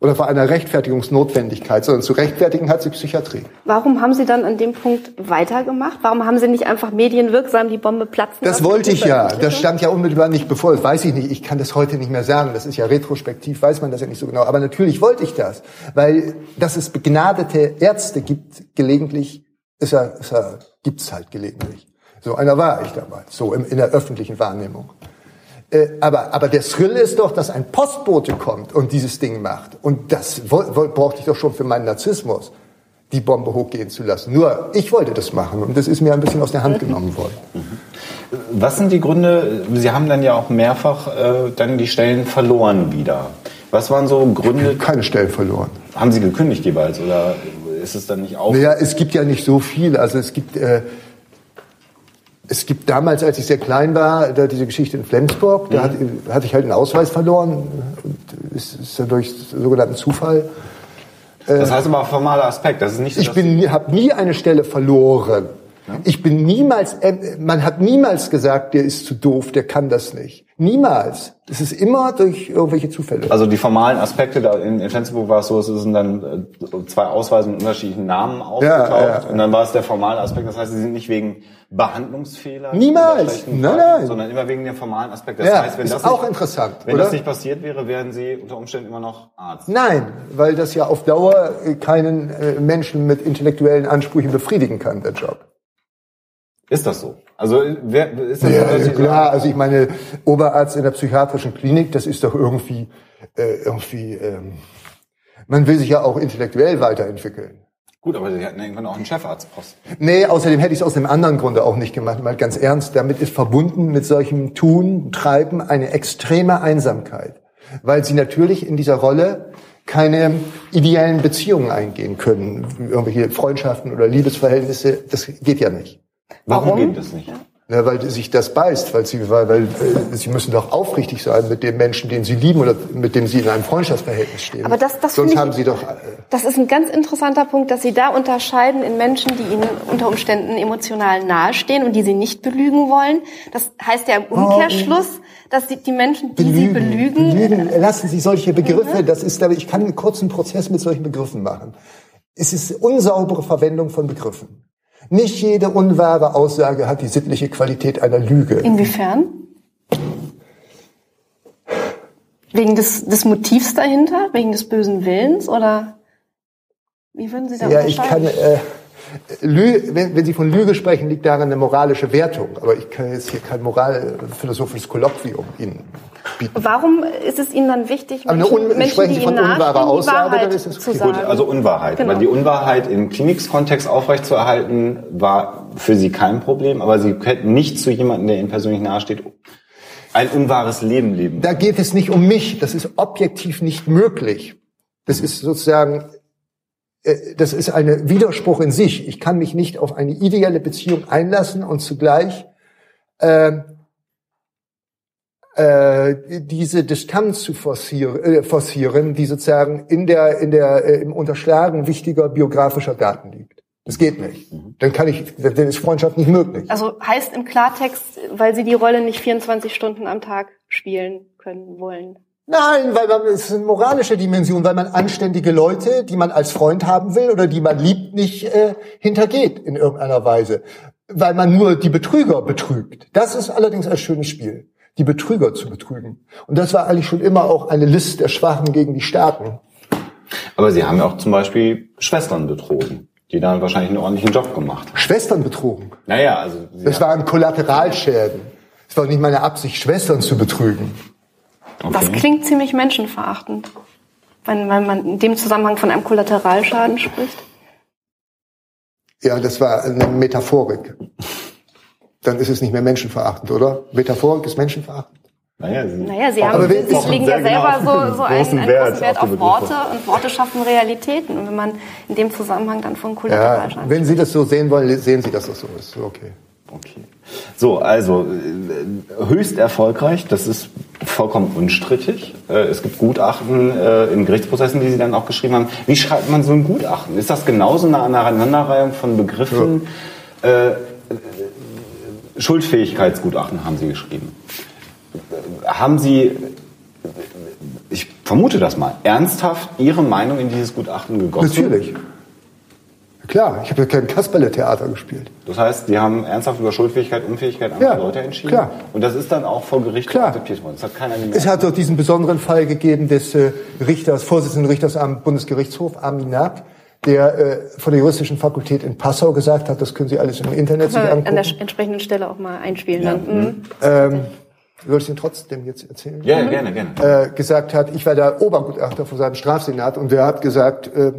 oder vor einer Rechtfertigungsnotwendigkeit, sondern zu rechtfertigen hat sie Psychiatrie. Warum haben Sie dann an dem Punkt weitergemacht? Warum haben Sie nicht einfach medienwirksam die Bombe platzen Das wollte ich ja. Das stand ja unmittelbar nicht bevor. Das weiß ich nicht. Ich kann das heute nicht mehr sagen. Das ist ja retrospektiv, weiß man das ja nicht so genau. Aber natürlich wollte ich das. Weil, dass es begnadete Ärzte gibt, gelegentlich, ist ja, ist ja, gibt's halt gelegentlich. So einer war ich damals, so im, in der öffentlichen Wahrnehmung. Äh, aber, aber der Thrill ist doch, dass ein Postbote kommt und dieses Ding macht. Und das brauchte ich doch schon für meinen Narzissmus, die Bombe hochgehen zu lassen. Nur, ich wollte das machen und das ist mir ein bisschen aus der Hand genommen worden. Was sind die Gründe? Sie haben dann ja auch mehrfach äh, dann die Stellen verloren wieder. Was waren so Gründe? Keine Stellen verloren. Haben Sie gekündigt jeweils oder ist es dann nicht auf? Naja, es gibt ja nicht so viel. Also es gibt, äh, es gibt damals, als ich sehr klein war, da diese Geschichte in Flensburg, da hat, hatte ich halt einen Ausweis verloren. Und ist, ist ja durch sogenannten Zufall. Das heißt aber formaler Aspekt. Das ist nicht so, Ich bin, habe nie eine Stelle verloren. Ich bin niemals, äh, man hat niemals gesagt, der ist zu doof, der kann das nicht. Niemals. Es ist immer durch irgendwelche Zufälle. Also die formalen Aspekte, da in, in Flensburg war es so, es sind dann äh, zwei Ausweise mit unterschiedlichen Namen aufgetaucht ja, ja. und dann war es der formale Aspekt, das heißt, sie sind nicht wegen Behandlungsfehler Niemals. Nein, Verhaltens, nein. sondern immer wegen dem formalen Aspekt. Das Ja, heißt, wenn ist das auch nicht, interessant, Wenn oder? das nicht passiert wäre, wären sie unter Umständen immer noch Arzt. Nein, weil das ja auf Dauer äh, keinen äh, Menschen mit intellektuellen Ansprüchen befriedigen kann, der Job. Ist das so? Also wer ist das Ja, so, dass also Sie klar, also ich meine, Oberarzt in der psychiatrischen Klinik, das ist doch irgendwie, äh, irgendwie, ähm, man will sich ja auch intellektuell weiterentwickeln. Gut, aber Sie hatten irgendwann auch einen Chefarztposten. Nee, außerdem hätte ich es aus einem anderen Grunde auch nicht gemacht, mal ganz ernst. Damit ist verbunden mit solchem Tun, Treiben eine extreme Einsamkeit. Weil sie natürlich in dieser Rolle keine ideellen Beziehungen eingehen können. Irgendwelche Freundschaften oder Liebesverhältnisse, das geht ja nicht. Warum, Warum? geht das nicht? Ja, weil sich das beißt, weil sie, weil, weil äh, sie müssen doch aufrichtig sein mit dem Menschen, den sie lieben oder mit dem sie in einem Freundschaftsverhältnis stehen. Aber das- das Sonst finde ich- haben sie doch. Äh, Das ist ein ganz interessanter Punkt, dass Sie da unterscheiden in Menschen, die Ihnen unter Umständen emotional nahestehen und die Sie nicht belügen wollen. Das heißt ja im Umkehrschluss, dass die, die Menschen, die Sie belügen, belügen. Lassen Sie solche Begriffe. Das ist, aber ich kann einen kurzen Prozess mit solchen Begriffen machen. Es ist unsaubere Verwendung von Begriffen. Nicht jede unwahre Aussage hat die sittliche Qualität einer Lüge. inwiefern? Wegen des, des Motivs dahinter? Wegen des bösen Willens? Oder wie würden Sie da Ja, ich kann, äh, Lü wenn, wenn Sie von Lüge sprechen, liegt darin eine moralische Wertung. Aber ich kann jetzt hier kein moralphilosophisches Kolloquium Ihnen bieten. Warum ist es Ihnen dann wichtig, Aber eine Menschen, Menschen die Sie von unwahrer Aussage, Wahrheit dann ist es zu sagen? Gut, also Unwahrheit. Genau. Die Unwahrheit im Klinikkontext aufrechtzuerhalten war für Sie kein Problem, aber Sie hätten nicht zu jemandem, der Ihnen persönlich nahesteht, ein unwahres Leben leben. Da geht es nicht um mich. Das ist objektiv nicht möglich. Das ist sozusagen, das ist ein Widerspruch in sich. Ich kann mich nicht auf eine ideelle Beziehung einlassen und zugleich äh, äh, diese Distanz zu forcieren, äh, forcieren, die sozusagen in der, in der, äh, im Unterschlagen wichtiger biografischer Daten liegt. Das geht nicht. Dann kann ich, dann ist Freundschaft nicht möglich. Also heißt im Klartext, weil Sie die Rolle nicht 24 Stunden am Tag spielen können wollen. Nein, weil man, es ist eine moralische Dimension, weil man anständige Leute, die man als Freund haben will oder die man liebt, nicht äh, hintergeht in irgendeiner Weise. Weil man nur die Betrüger betrügt. Das ist allerdings ein schönes Spiel, die Betrüger zu betrügen. Und das war eigentlich schon immer auch eine List der Schwachen gegen die Starken. Aber Sie haben ja auch zum Beispiel Schwestern betrogen, die dann wahrscheinlich einen ordentlichen Job gemacht haben. Schwestern betrogen. Naja, also Das waren Kollateralschäden. Es war nicht meine Absicht, Schwestern zu betrügen. Okay. Das klingt ziemlich menschenverachtend, wenn, wenn man in dem Zusammenhang von einem Kollateralschaden spricht. Ja, das war eine Metaphorik. Dann ist es nicht mehr menschenverachtend, oder? Metaphorik ist menschenverachtend. Naja, Sie, Naja, Sie, haben, Sie Doch, legen ja selber genau. so, so einen, einen Wert großen Wert auf auf Worte und Worte schaffen Realitäten. Und wenn man in dem Zusammenhang dann von Ja, Kollateralschaden wenn Sie das so sehen wollen, sehen Sie, dass das so ist. Okay. Okay. So, also äh, höchst erfolgreich, das ist vollkommen unstrittig. Äh, Es gibt Gutachten äh, in Gerichtsprozessen, die Sie dann auch geschrieben haben. Wie schreibt man so ein Gutachten? Ist das genauso eine Aneinanderreihung von Begriffen? Äh, äh, Schuldfähigkeitsgutachten haben Sie geschrieben. Haben Sie, ich vermute das mal, ernsthaft Ihre Meinung in dieses Gutachten gegossen? Natürlich. Klar, ich habe ja kein Kasperle-Theater gespielt. Das heißt, die haben ernsthaft über Schuldfähigkeit, Unfähigkeit anderer Ja, Leute entschieden. klar. Und das ist dann auch vor Gericht Klar. akzeptiert worden. Das hat keiner gemerkt. Es hat doch diesen besonderen Fall gegeben des äh, Richters, Vorsitzenden Richters am Bundesgerichtshof, Armin Nack, der äh, von der juristischen Fakultät in Passau gesagt hat, das können Sie alles im Internet sich Mal an angucken. der entsprechenden Stelle auch mal einspielen. Ja. Dann. Mhm. ähm, soll ich den trotzdem jetzt erzählen? ja, gerne, gerne. äh, gesagt hat, ich war der Obergutachter von seinem Strafsenat und der hat gesagt, äh,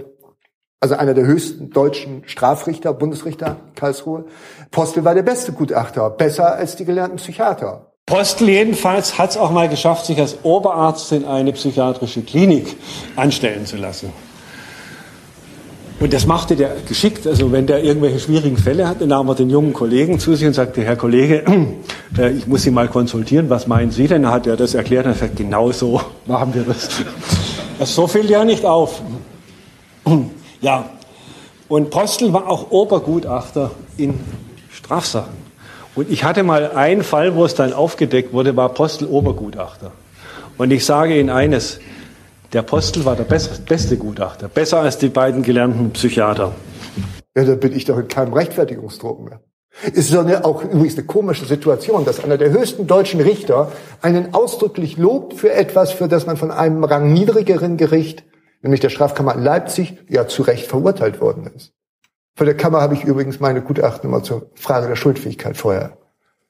also einer der höchsten deutschen Strafrichter, Bundesrichter Karlsruhe, Postel war der beste Gutachter, besser als die gelernten Psychiater. Postel jedenfalls hat es auch mal geschafft, sich als Oberarzt in eine psychiatrische Klinik anstellen zu lassen. Und das machte der geschickt. Also wenn der irgendwelche schwierigen Fälle hatte, nahm er den jungen Kollegen zu sich und sagte, Herr Kollege, äh, ich muss Sie mal konsultieren, was meinen Sie denn? Hat er das erklärt und sagt, genau so machen wir das. das so fiel ja nicht auf. Ja, und Postel war auch Obergutachter in Strafsachen. Und ich hatte mal einen Fall, wo es dann aufgedeckt wurde, war Postel Obergutachter. Und ich sage Ihnen eines, der Postel war der best- beste Gutachter, besser als die beiden gelernten Psychiater. Ja, da bin ich doch in keinem Rechtfertigungsdruck mehr. Ist doch eine, auch übrigens eine komische Situation, dass einer der höchsten deutschen Richter einen ausdrücklich lobt für etwas, für das man von einem Rang niedrigeren Gericht, nämlich der Strafkammer Leipzig, ja zu Recht verurteilt worden ist. Von der Kammer habe ich übrigens meine Gutachten immer zur Frage der Schuldfähigkeit vorher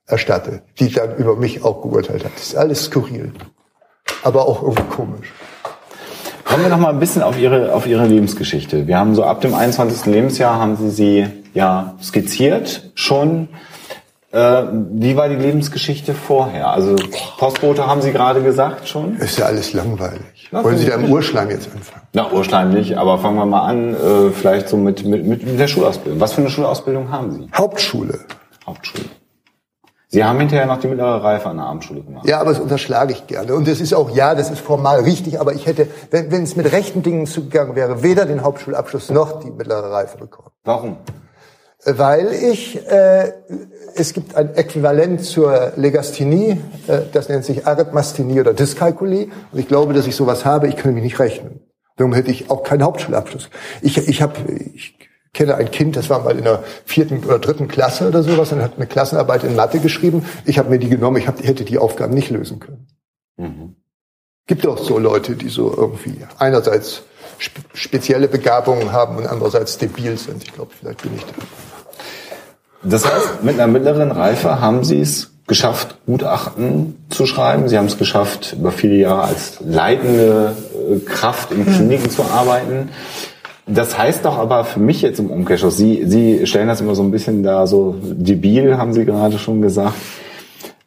erstattet, die dann über mich auch geurteilt hat. Das ist alles skurril. Aber auch irgendwie komisch. Kommen wir noch mal ein bisschen auf Ihre, auf Ihre Lebensgeschichte. Wir haben so ab dem 21. Lebensjahr haben Sie sie ja skizziert schon. Äh, wie war die Lebensgeschichte vorher? Also Postbote haben Sie gerade gesagt schon. Ist ja alles langweilig. Wollen Sie da im Urschleim jetzt anfangen? Na, Urschleim nicht, aber fangen wir mal an, äh, vielleicht so mit, mit, mit der Schulausbildung. Was für eine Schulausbildung haben Sie? Hauptschule. Hauptschule. Sie haben hinterher noch die mittlere Reife an der Abendschule gemacht. Ja, aber das unterschlage ich gerne. Und das ist auch, ja, das ist formal richtig, aber ich hätte, wenn, wenn es mit rechten Dingen zugegangen wäre, weder den Hauptschulabschluss noch die mittlere Reife bekommen. Warum? Äh, Weil ich, äh, es gibt ein Äquivalent zur Legasthenie, äh, das nennt sich Arithmasthenie oder Dyskalkulie. Und ich glaube, dass ich sowas habe, ich kann mich nicht rechnen. Darum hätte ich auch keinen Hauptschulabschluss. Ich, ich habe, ich kenne ein Kind, das war mal in der vierten oder dritten Klasse oder sowas und hat eine Klassenarbeit in Mathe geschrieben. Ich habe mir die genommen, ich hab, hätte die Aufgaben nicht lösen können. Gibt auch so Leute, die so irgendwie einerseits spe spezielle Begabungen haben und andererseits debil sind. Ich glaube, vielleicht bin ich da. Das heißt, mit einer mittleren Reife haben Sie es geschafft, Gutachten zu schreiben. Sie haben es geschafft, über viele Jahre als leitende äh, Kraft in Kliniken zu arbeiten. Das heißt doch aber für mich jetzt im Umkehrschluss, Sie, Sie stellen das immer so ein bisschen da so debil, haben Sie gerade schon gesagt,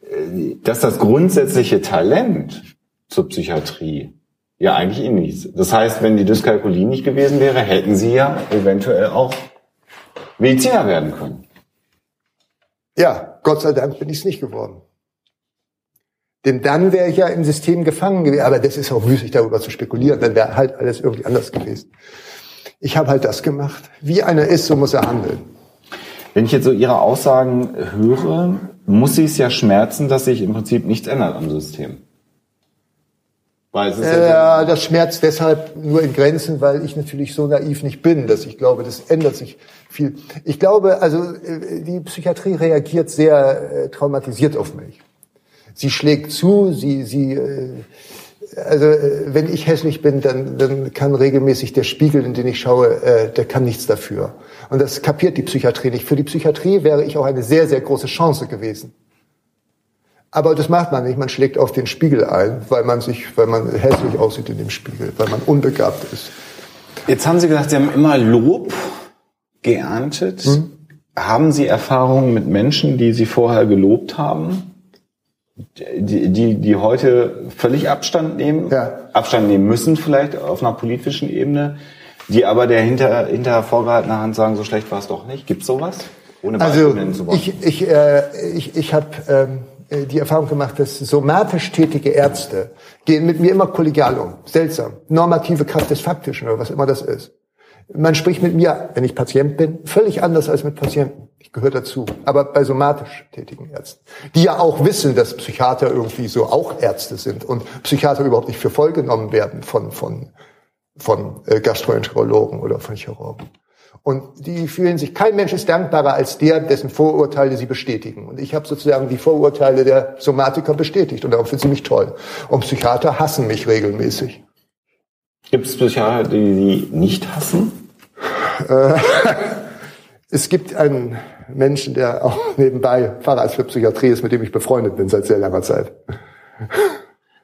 äh, dass das grundsätzliche Talent zur Psychiatrie ja eigentlich ähnlich ist. Das heißt, wenn die Dyskalkulie nicht gewesen wäre, hätten Sie ja eventuell auch Mediziner werden können. Ja, Gott sei Dank bin ich es nicht geworden. Denn dann wäre ich ja im System gefangen gewesen. Aber das ist auch müßig, darüber zu spekulieren. Dann wäre halt alles irgendwie anders gewesen. Ich habe halt das gemacht. Wie einer ist, so muss er handeln. Wenn ich jetzt so Ihre Aussagen höre, muss Sie es ja schmerzen, dass sich im Prinzip nichts ändert am System. Weil es ist ja, ja das schmerzt deshalb nur in Grenzen, weil ich natürlich so naiv nicht bin, dass ich glaube, das ändert sich viel. Ich glaube, also äh, die Psychiatrie reagiert sehr äh, traumatisiert auf mich. Sie schlägt zu, sie, sie, äh, also äh, wenn ich hässlich bin, dann, dann kann regelmäßig der Spiegel, in den ich schaue, äh, der kann nichts dafür. Und das kapiert die Psychiatrie nicht. Für die Psychiatrie wäre ich auch eine sehr, sehr große Chance gewesen. Aber das macht man nicht. Man schlägt auf den Spiegel ein, weil man sich, weil man hässlich aussieht in dem Spiegel, weil man unbegabt ist. Jetzt haben Sie gesagt, Sie haben immer Lob geerntet. Hm? Haben Sie Erfahrungen mit Menschen, die Sie vorher gelobt haben? Die, die, die heute völlig Abstand nehmen, ja. Abstand nehmen müssen vielleicht auf einer politischen Ebene, die aber der hinter, hinter vorgehaltener Hand sagen, so schlecht war es doch nicht. Gibt's sowas? Ohne also ich, ich, äh, ich, ich habe ähm, äh, die Erfahrung gemacht, dass somatisch tätige Ärzte gehen mit mir immer kollegial um. Seltsam. Normative Kraft des Faktischen oder was immer das ist. Man spricht mit mir, wenn ich Patient bin, völlig anders als mit Patienten. Ich gehöre dazu. Aber bei somatisch tätigen Ärzten, die ja auch wissen, dass Psychiater irgendwie so auch Ärzte sind und Psychiater überhaupt nicht für voll genommen werden von, von, von äh, Gastroenterologen oder von Chirurgen. Und die fühlen sich, kein Mensch ist dankbarer als der, dessen Vorurteile sie bestätigen. Und ich habe sozusagen die Vorurteile der Somatiker bestätigt und darum finde ich mich toll. Und Psychiater hassen mich regelmäßig. Gibt es Psychiater, die sie nicht hassen? Äh, es gibt einen Menschen, der auch nebenbei Facharzt für Psychiatrie ist, mit dem ich befreundet bin seit sehr langer Zeit.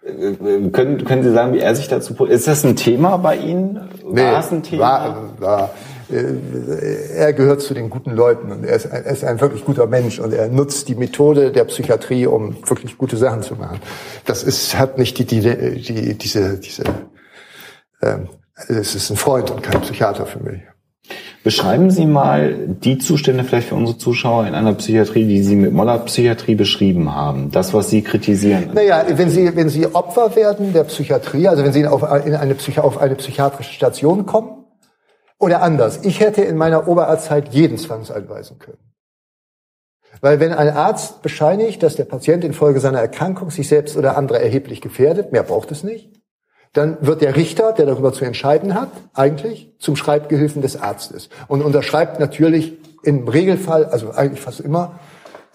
Äh, können, können Sie sagen, wie er sich dazu... Ist das ein Thema bei Ihnen? War nee, es ein Thema? War, war, er gehört zu den guten Leuten und er ist, er ist, ein wirklich guter Mensch und er nutzt die Methode der Psychiatrie, um wirklich gute Sachen zu machen. Das ist, hat nicht die, die, die diese, diese, ähm, es ist ein Freund und kein Psychiater für mich. Beschreiben Sie mal die Zustände vielleicht für unsere Zuschauer in einer Psychiatrie, die Sie mit Moller Psychiatrie beschrieben haben. Das, was Sie kritisieren. Naja, wenn Sie, wenn Sie Opfer werden der Psychiatrie, also wenn Sie auf eine, auf eine psychiatrische Station kommen, oder anders, ich hätte in meiner Oberarztzeit jeden zwangseinweisen können. Weil wenn ein Arzt bescheinigt, dass der Patient infolge seiner Erkrankung sich selbst oder andere erheblich gefährdet, mehr braucht es nicht, dann wird der Richter, der darüber zu entscheiden hat, eigentlich zum Schreibgehilfen des Arztes und unterschreibt natürlich im Regelfall, also eigentlich fast immer,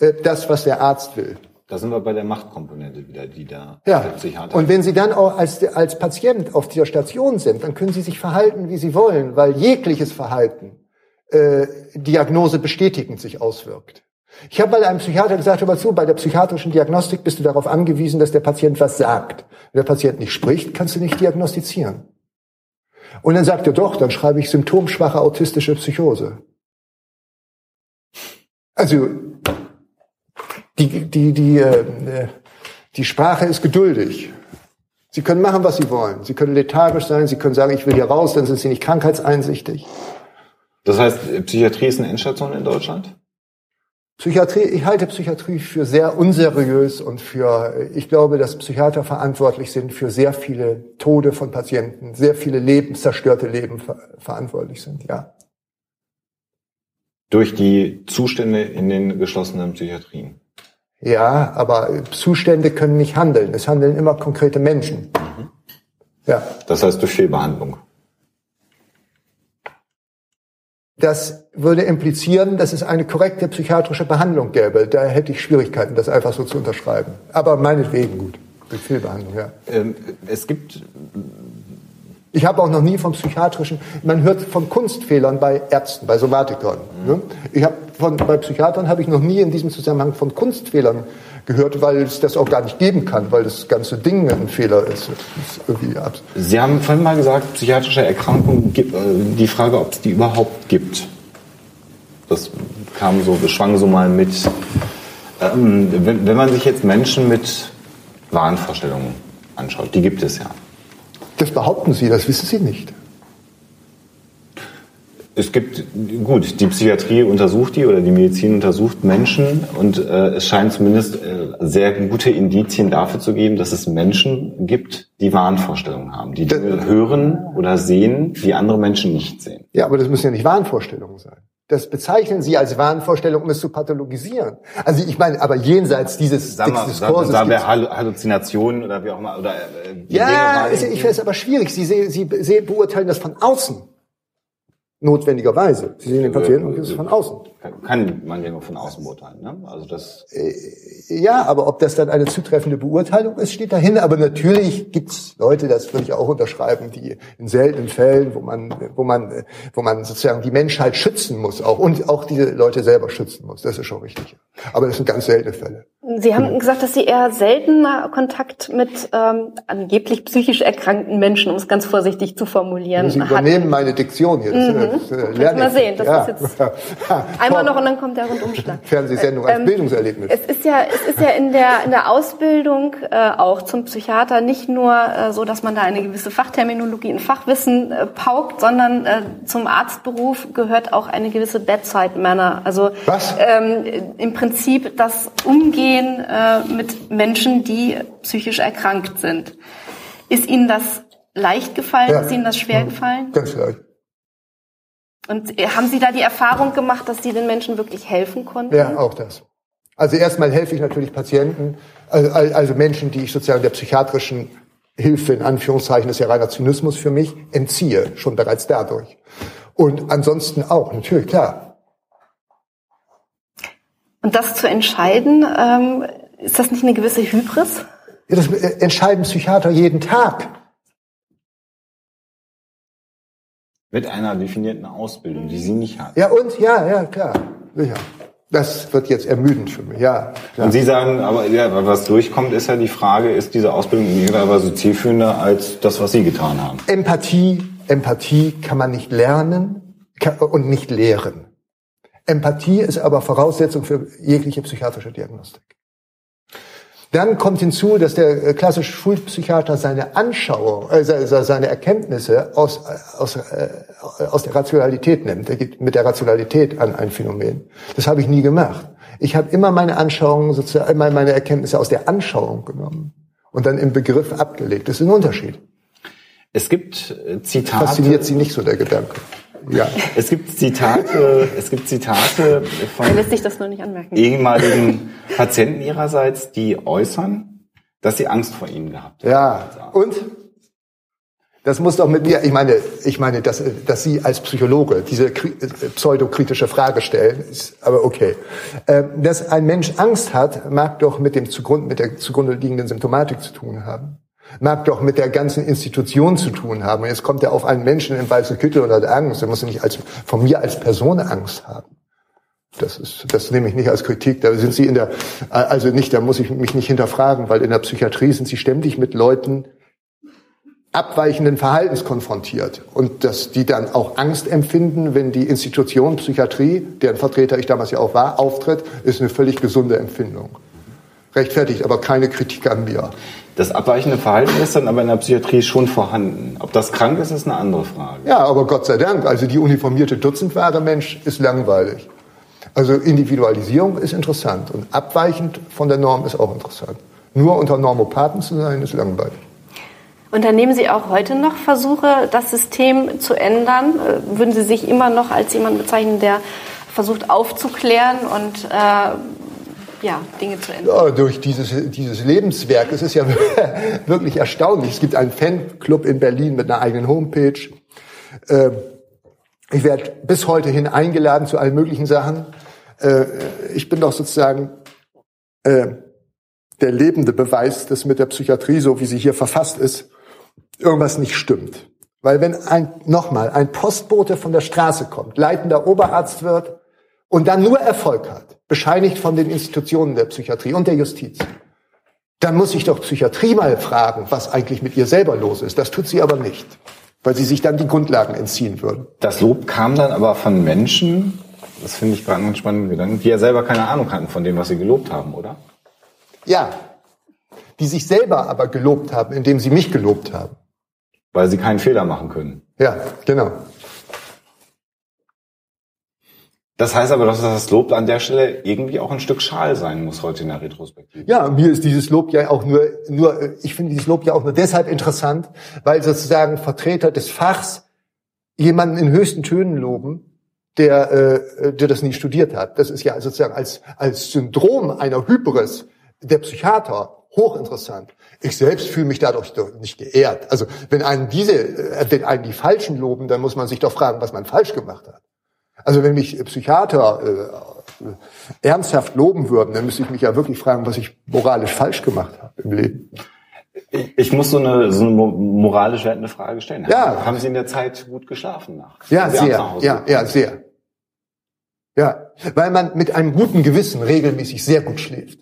äh, das, was der Arzt will. Da sind wir bei der Machtkomponente wieder, die da ja. sich hat. Und wenn Sie dann auch als, als Patient auf dieser Station sind, dann können Sie sich verhalten, wie Sie wollen, weil jegliches Verhalten äh, Diagnose bestätigend sich auswirkt. Ich habe mal einem Psychiater gesagt, hör mal zu, bei der psychiatrischen Diagnostik bist du darauf angewiesen, dass der Patient was sagt. Wenn der Patient nicht spricht, kannst du nicht diagnostizieren. Und dann sagt er doch, dann schreibe ich symptomschwache autistische Psychose. Also die, die, die, äh, die Sprache ist geduldig. Sie können machen, was Sie wollen. Sie können lethargisch sein, Sie können sagen, ich will hier raus, dann sind Sie nicht krankheitseinsichtig. Das heißt, Psychiatrie ist eine Endstation in Deutschland? Psychiatrie, ich halte Psychiatrie für sehr unseriös und für, ich glaube, dass Psychiater verantwortlich sind für sehr viele Tode von Patienten, sehr viele Leben, zerstörte Leben ver verantwortlich sind, ja. Durch die Zustände in den geschlossenen Psychiatrien? Ja, aber Zustände können nicht handeln. Es handeln immer konkrete Menschen. Mhm. Ja. Das heißt durch Fehlbehandlung. Das würde implizieren, dass es eine korrekte psychiatrische Behandlung gäbe. Da hätte ich Schwierigkeiten, das einfach so zu unterschreiben. Aber meinetwegen gut. Durch Fehlbehandlung, ja. Ähm, es gibt Ich habe auch noch nie von psychiatrischen, man hört von Kunstfehlern bei Ärzten, bei Somatikern. Ne? Ich habe von bei Psychiatern habe ich noch nie in diesem Zusammenhang von Kunstfehlern gehört, weil es das auch gar nicht geben kann, weil das ganze Ding ein Fehler ist. ist Sie haben vorhin mal gesagt, psychiatrische Erkrankungen, äh, die Frage, ob es die überhaupt gibt. Das kam so, das schwang so mal mit. Ähm, wenn, wenn man sich jetzt Menschen mit Wahnvorstellungen anschaut, die gibt es ja. Das behaupten Sie, das wissen Sie nicht. Es gibt, gut, die Psychiatrie untersucht die oder die Medizin untersucht Menschen und äh, es scheint zumindest äh, sehr gute Indizien dafür zu geben, dass es Menschen gibt, die Wahnvorstellungen haben, die Dinge hören oder sehen, die andere Menschen nicht sehen. Ja, aber das müssen ja nicht Wahnvorstellungen sein. Das bezeichnen Sie als Wahnvorstellung, um es zu pathologisieren. Also ich meine, aber jenseits dieses Sagen wir, Diskurses sagen wir Halluzinationen oder wie auch immer. Oder, äh, Ja, wahrnehmen. ich finde es aber schwierig. Sie, Sie sehen, beurteilen das von außen. Notwendigerweise. Sie sehen den Patienten und das ist von außen. Kann- Kann man ja nur von außen beurteilen. Ne? Also das, Ja, aber ob das dann eine zutreffende Beurteilung ist, steht dahin. Aber natürlich gibt's Leute, das würde ich auch unterschreiben, die in seltenen Fällen, wo man, wo man, wo man sozusagen die Menschheit schützen muss, auch und auch diese Leute selber schützen muss. Das ist schon richtig. Aber das sind ganz seltene Fälle. Sie haben gesagt, dass Sie eher seltener Kontakt mit ähm, angeblich psychisch erkrankten Menschen, um es ganz vorsichtig zu formulieren, Sie hatten. übernehmen meine Diktion hier. Das, das, äh, Kannst du mal sehen, das ja. ist jetzt Einmal noch und dann kommt der Rundumschlag. Fernsehsendung als Ähm, Bildungserlebnis. Es ist ja, es ist ja in der in der Ausbildung äh, auch zum Psychiater nicht nur äh, so, dass man da eine gewisse Fachterminologie, ein Fachwissen äh, paukt, sondern äh, zum Arztberuf gehört auch eine gewisse Bedside Manner. Also Was? Ähm, im Prinzip das Umgehen äh, mit Menschen, die psychisch erkrankt sind. Ist Ihnen das leicht gefallen? Ja. Ist Ihnen das schwer gefallen? Ganz leicht. Und äh, haben Sie da die Erfahrung gemacht, dass Sie den Menschen wirklich helfen konnten? Ja, auch das. Also erstmal helfe ich natürlich Patienten, also, also Menschen, die ich sozusagen der psychiatrischen Hilfe, in Anführungszeichen, das ist ja reiner Zynismus für mich, entziehe, schon bereits dadurch. Und ansonsten auch, natürlich, klar. Und das zu entscheiden, ähm, ist das nicht eine gewisse Hybris? Ja, das entscheiden Psychiater jeden Tag. mit einer definierten Ausbildung, die sie nicht hat. Ja, und? Ja, ja, klar. Sicher. Das wird jetzt ermüdend für mich, ja. Klar. Und Sie sagen, aber ja, was durchkommt, ist ja die Frage, ist diese Ausbildung in irgendeiner Weise zielführender als das, was Sie getan haben? Empathie, Empathie kann man nicht lernen und nicht lehren. Empathie ist aber Voraussetzung für jegliche psychiatrische Diagnostik. Dann kommt hinzu, dass der äh, klassische Schulpsychiater seine Anschauung, äh, se- seine Erkenntnisse aus, äh, aus, äh, aus der Rationalität nimmt. Er geht mit der Rationalität an ein Phänomen. Das habe ich nie gemacht. Ich habe immer meine Anschauungen, sozusagen, meine Erkenntnisse aus der Anschauung genommen und dann im Begriff abgelegt. Das ist ein Unterschied. Es gibt Zitate. Fasziniert Sie nicht so der Gedanke? Ja. Es gibt Zitate, es gibt Zitate von lässt sich das nur nicht anmerken. ehemaligen Patienten ihrerseits, die äußern, dass sie Angst vor ihnen gehabt haben. Ja. Und? Das muss doch mit mir, ich meine, ich meine, dass, dass Sie als Psychologe diese äh, pseudokritische Frage stellen, ist aber okay. Ähm, Dass ein Mensch Angst hat, mag doch mit dem zugrunde, mit der zugrunde liegenden Symptomatik zu tun haben. Mag doch mit der ganzen Institution zu tun haben. Jetzt kommt er auf einen Menschen im weißen Kittel und hat Angst. Er muss nicht als, von mir als Person Angst haben. Das ist, das nehme ich nicht als Kritik. Da sind Sie in der, also nicht, da muss ich mich nicht hinterfragen, weil in der Psychiatrie sind Sie ständig mit Leuten abweichenden Verhaltens konfrontiert und dass die dann auch Angst empfinden, wenn die Institution Psychiatrie, deren Vertreter ich damals ja auch war, auftritt, ist eine völlig gesunde Empfindung. Rechtfertigt aber keine Kritik an mir. Das abweichende Verhalten ist dann aber in der Psychiatrie schon vorhanden. Ob das krank ist, ist eine andere Frage. Ja, aber Gott sei Dank, also die uniformierte Dutzendware Mensch ist langweilig. Also Individualisierung ist interessant und abweichend von der Norm ist auch interessant. Nur unter Normopathen zu sein, ist langweilig. Unternehmen Sie auch heute noch Versuche, das System zu ändern? Äh, Würden Sie sich immer noch als jemand bezeichnen, der versucht aufzuklären und äh, ja, Dinge zu ändern? Ja, durch dieses, dieses Lebenswerk. Es ist ja wirklich erstaunlich. Es gibt einen Fanclub in Berlin mit einer eigenen Homepage. Ähm, Ich werde bis heute hin eingeladen zu allen möglichen Sachen. Äh, Ich bin doch sozusagen äh, der lebende Beweis, dass mit der Psychiatrie, so wie sie hier verfasst ist, irgendwas nicht stimmt. Weil wenn ein, nochmal, ein Postbote von der Straße kommt, leitender Oberarzt wird und dann nur Erfolg hat, bescheinigt von den Institutionen der Psychiatrie und der Justiz, dann muss ich doch Psychiatrie mal fragen, was eigentlich mit ihr selber los ist. Das tut sie aber nicht, weil sie sich dann die Grundlagen entziehen würden. Das Lob kam dann aber von Menschen, das finde ich gerade einen spannenden Gedanken, die ja selber keine Ahnung hatten von dem, was sie gelobt haben, oder? Ja, die sich selber aber gelobt haben, indem sie mich gelobt haben. Weil sie keinen Fehler machen können. Ja, genau. Das heißt aber, dass das Lob an der Stelle irgendwie auch ein Stück Schal sein muss heute in der Retrospektive. Ja, mir ist dieses Lob ja auch nur, nur, ich finde dieses Lob ja auch nur deshalb interessant, weil sozusagen Vertreter des Fachs jemanden in höchsten Tönen loben, der, äh, der das nie studiert hat. Das ist ja sozusagen als, als Syndrom einer Hybris der Psychiater hochinteressant. Ich selbst fühle mich dadurch doch nicht geehrt. Also wenn einen diese, äh, wenn einen die Falschen loben, dann muss man sich doch fragen, was man falsch gemacht hat. Also wenn mich Psychiater äh, ernsthaft loben würden, dann müsste ich mich ja wirklich fragen, was ich moralisch falsch gemacht habe im Leben. Ich, ich muss so eine, so eine mo- moralisch wertende Frage stellen. Ja. Haben Sie in der Zeit gut geschlafen nach? Ja, sehr. Ja, ja, sehr. Ja, weil man mit einem guten Gewissen regelmäßig sehr gut schläft.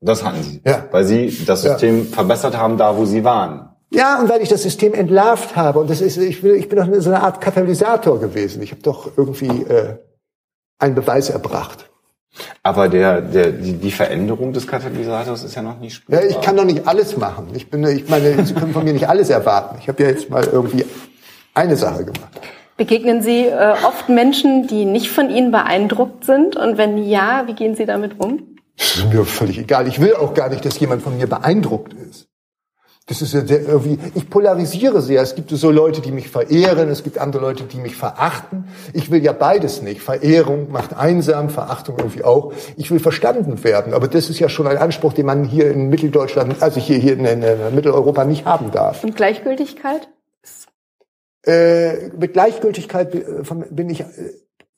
Das hatten Sie. Ja. Weil Sie das Ja. System verbessert haben, da wo Sie waren. Ja, und weil ich das System entlarvt habe und das ist, ich will, ich bin doch so eine Art Katalysator gewesen. Ich habe doch irgendwie äh, einen Beweis erbracht. Aber der, der, die, die Veränderung des Katalysators ist ja noch nicht Ja, spürbar. ich kann doch nicht alles machen. Ich bin, ich meine, Sie können von mir nicht alles erwarten. Ich habe ja jetzt mal irgendwie eine Sache gemacht. Begegnen Sie äh, oft Menschen, die nicht von Ihnen beeindruckt sind? Und wenn ja, wie gehen Sie damit um? Das ist mir völlig egal. Ich will auch gar nicht, dass jemand von mir beeindruckt ist. Das ist ja sehr irgendwie, ich polarisiere sehr. Es gibt so Leute, die mich verehren, es gibt andere Leute, die mich verachten. Ich will ja beides nicht. Verehrung macht einsam, Verachtung irgendwie auch. Ich will verstanden werden. Aber das ist ja schon ein Anspruch, den man hier in Mitteldeutschland, also hier, hier in, in, in Mitteleuropa nicht haben darf. Und Gleichgültigkeit? Äh, mit Gleichgültigkeit äh, bin ich äh,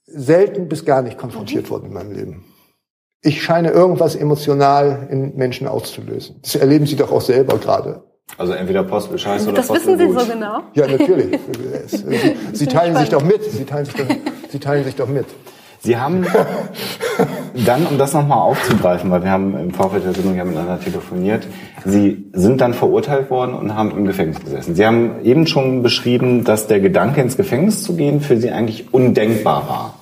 selten bis gar nicht konfrontiert worden in meinem Leben. Ich scheine irgendwas emotional in Menschen auszulösen. Das erleben Sie doch auch selber gerade. Also entweder Postel scheiße oder Das Postel wissen Sie so genau. Ja, natürlich. Sie, Sie teilen sich doch mit. Sie teilen sich doch, Sie teilen sich doch mit. Sie haben dann, um das nochmal aufzugreifen, weil wir haben im Vorfeld der Sendung ja miteinander telefoniert, Sie sind dann verurteilt worden und haben im Gefängnis gesessen. Sie haben eben schon beschrieben, dass der Gedanke ins Gefängnis zu gehen für Sie eigentlich undenkbar war.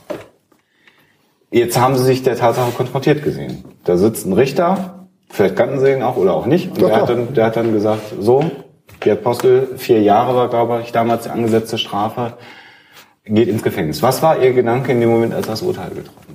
Jetzt haben Sie sich der Tatsache konfrontiert gesehen. Da sitzt ein Richter, vielleicht kannten Sie ihn auch oder auch nicht, und Doch, der, Hat doch. dann, der hat dann gesagt, so, der Postel, vier Jahre war, glaube ich, damals die angesetzte Strafe, geht ins Gefängnis. Was war Ihr Gedanke in dem Moment, als das Urteil getroffen?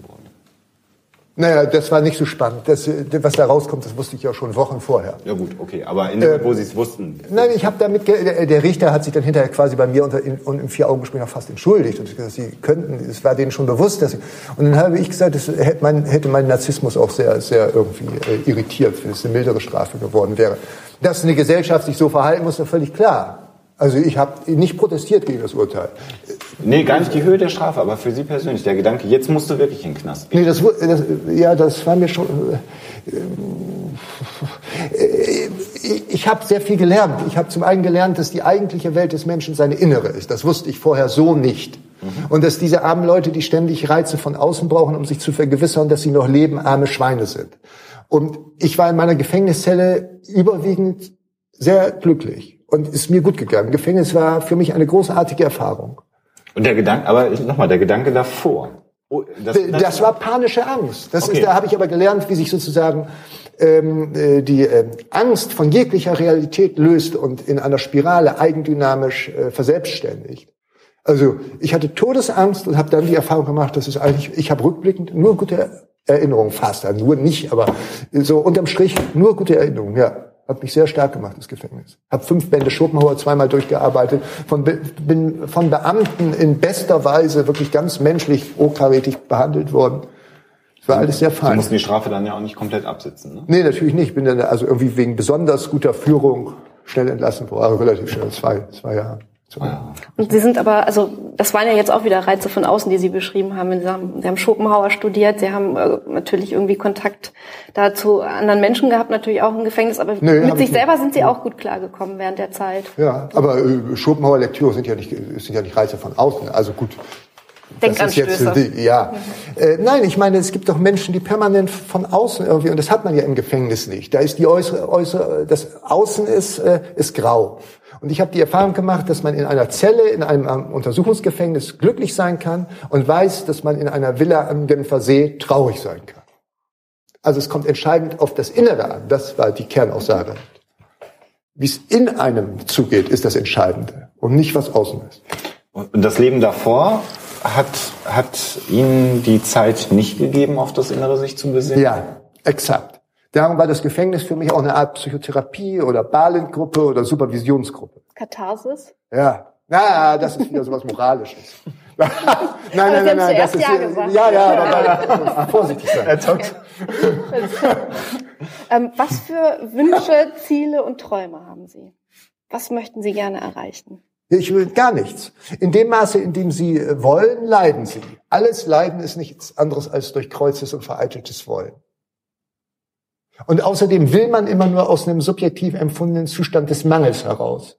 Naja, das war nicht so spannend. Das, äh, was da rauskommt, das wusste ich ja schon Wochen vorher. Ja gut, okay, aber in dem Moment, wo Sie es wussten. Nein, ich habe damit, der, der Richter hat sich dann hinterher quasi bei mir unter, in, und im Vier-Augen-Gespräch auch fast entschuldigt und gesagt, sie könnten, es war denen schon bewusst, dass sie, und dann habe ich gesagt, das hätte mein, hätte mein Narzissmus auch sehr, sehr irgendwie äh, irritiert, wenn es eine mildere Strafe geworden wäre. Dass eine Gesellschaft sich so verhalten muss, ist völlig klar. Also ich habe nicht protestiert gegen das Urteil. Nee, gar nicht die Höhe der Strafe, aber für Sie persönlich, der Gedanke, jetzt musst du wirklich in den Knast. Nee, das, das, ja, das war mir schon. Äh, ich ich habe sehr viel gelernt. Ich habe zum einen gelernt, dass die eigentliche Welt des Menschen seine innere ist. Das wusste ich vorher so nicht. Und dass diese armen Leute, die ständig Reize von außen brauchen, um sich zu vergewissern, dass sie noch leben, arme Schweine sind. Und ich war in meiner Gefängniszelle überwiegend sehr glücklich und ist mir gut gegangen. Gefängnis war für mich eine großartige Erfahrung. Und der Gedanke, aber nochmal, der Gedanke davor. Oh, das, Das war panische Angst. Das Okay. ist, da habe ich aber gelernt, wie sich sozusagen ähm, äh, die äh, Angst von jeglicher Realität löst und in einer Spirale eigendynamisch äh, verselbstständigt. Also ich hatte Todesangst und habe dann die Erfahrung gemacht, dass es eigentlich, ich habe rückblickend nur gute Erinnerungen, fast, also nur nicht, aber so unterm Strich nur gute Erinnerungen, ja. Hat mich sehr stark gemacht, das Gefängnis. Hab fünf Bände Schopenhauer zweimal durchgearbeitet, von, bin von Beamten in bester Weise wirklich ganz menschlich, hochkarätig behandelt worden. Es war alles sehr Sie fein. mussten die Strafe dann ja auch nicht komplett absitzen. Ne? Nee, natürlich nicht. Ich bin dann also irgendwie wegen besonders guter Führung schnell entlassen worden, also relativ schnell, zwei, zwei Jahre. Und Sie sind aber, also das waren ja jetzt auch wieder Reize von außen, die Sie beschrieben haben. Sie haben, Sie haben Schopenhauer studiert, Sie haben äh, natürlich irgendwie Kontakt da zu anderen Menschen gehabt, natürlich auch im Gefängnis, aber Nee, mit sich selber sind Sie auch gut klargekommen während der Zeit. Ja, aber äh, Schopenhauer Lektüre sind ja nicht sind ja nicht Reize von außen. Also gut. Jetzt, Denkanstöße. äh, ja. Äh, nein, ich meine, es gibt doch Menschen, die permanent von außen irgendwie, und das hat man ja im Gefängnis nicht. Da ist die äußere, äußere das Außen ist, äh, ist grau. Und ich habe die Erfahrung gemacht, dass man in einer Zelle, in einem ähm, Untersuchungsgefängnis glücklich sein kann und weiß, dass man in einer Villa am Genfer See traurig sein kann. Also es kommt entscheidend auf das Innere an. Das war die Kernaussage. Wie es in einem zugeht, ist das Entscheidende und nicht was außen ist. Und das Leben davor hat, hat Ihnen die Zeit nicht gegeben, auf das Innere sich zu besinnen? Ja, exakt. Darum war das Gefängnis für mich auch eine Art Psychotherapie oder Balint-Gruppe oder Supervisionsgruppe. Katharsis? Ja. Na, das ist wieder sowas Moralisches. nein, nein, nein, nein, das ist Ja gesagt. ja, ja, aber vorsichtig sein. Ähm, was für Wünsche, Ziele und Träume haben Sie? Was möchten Sie gerne erreichen? Ich will gar nichts. In dem Maße, in dem Sie wollen, leiden Sie. Alles Leiden ist nichts anderes als durchkreuztes und vereiteltes Wollen. Und außerdem will man immer nur aus einem subjektiv empfundenen Zustand des Mangels heraus.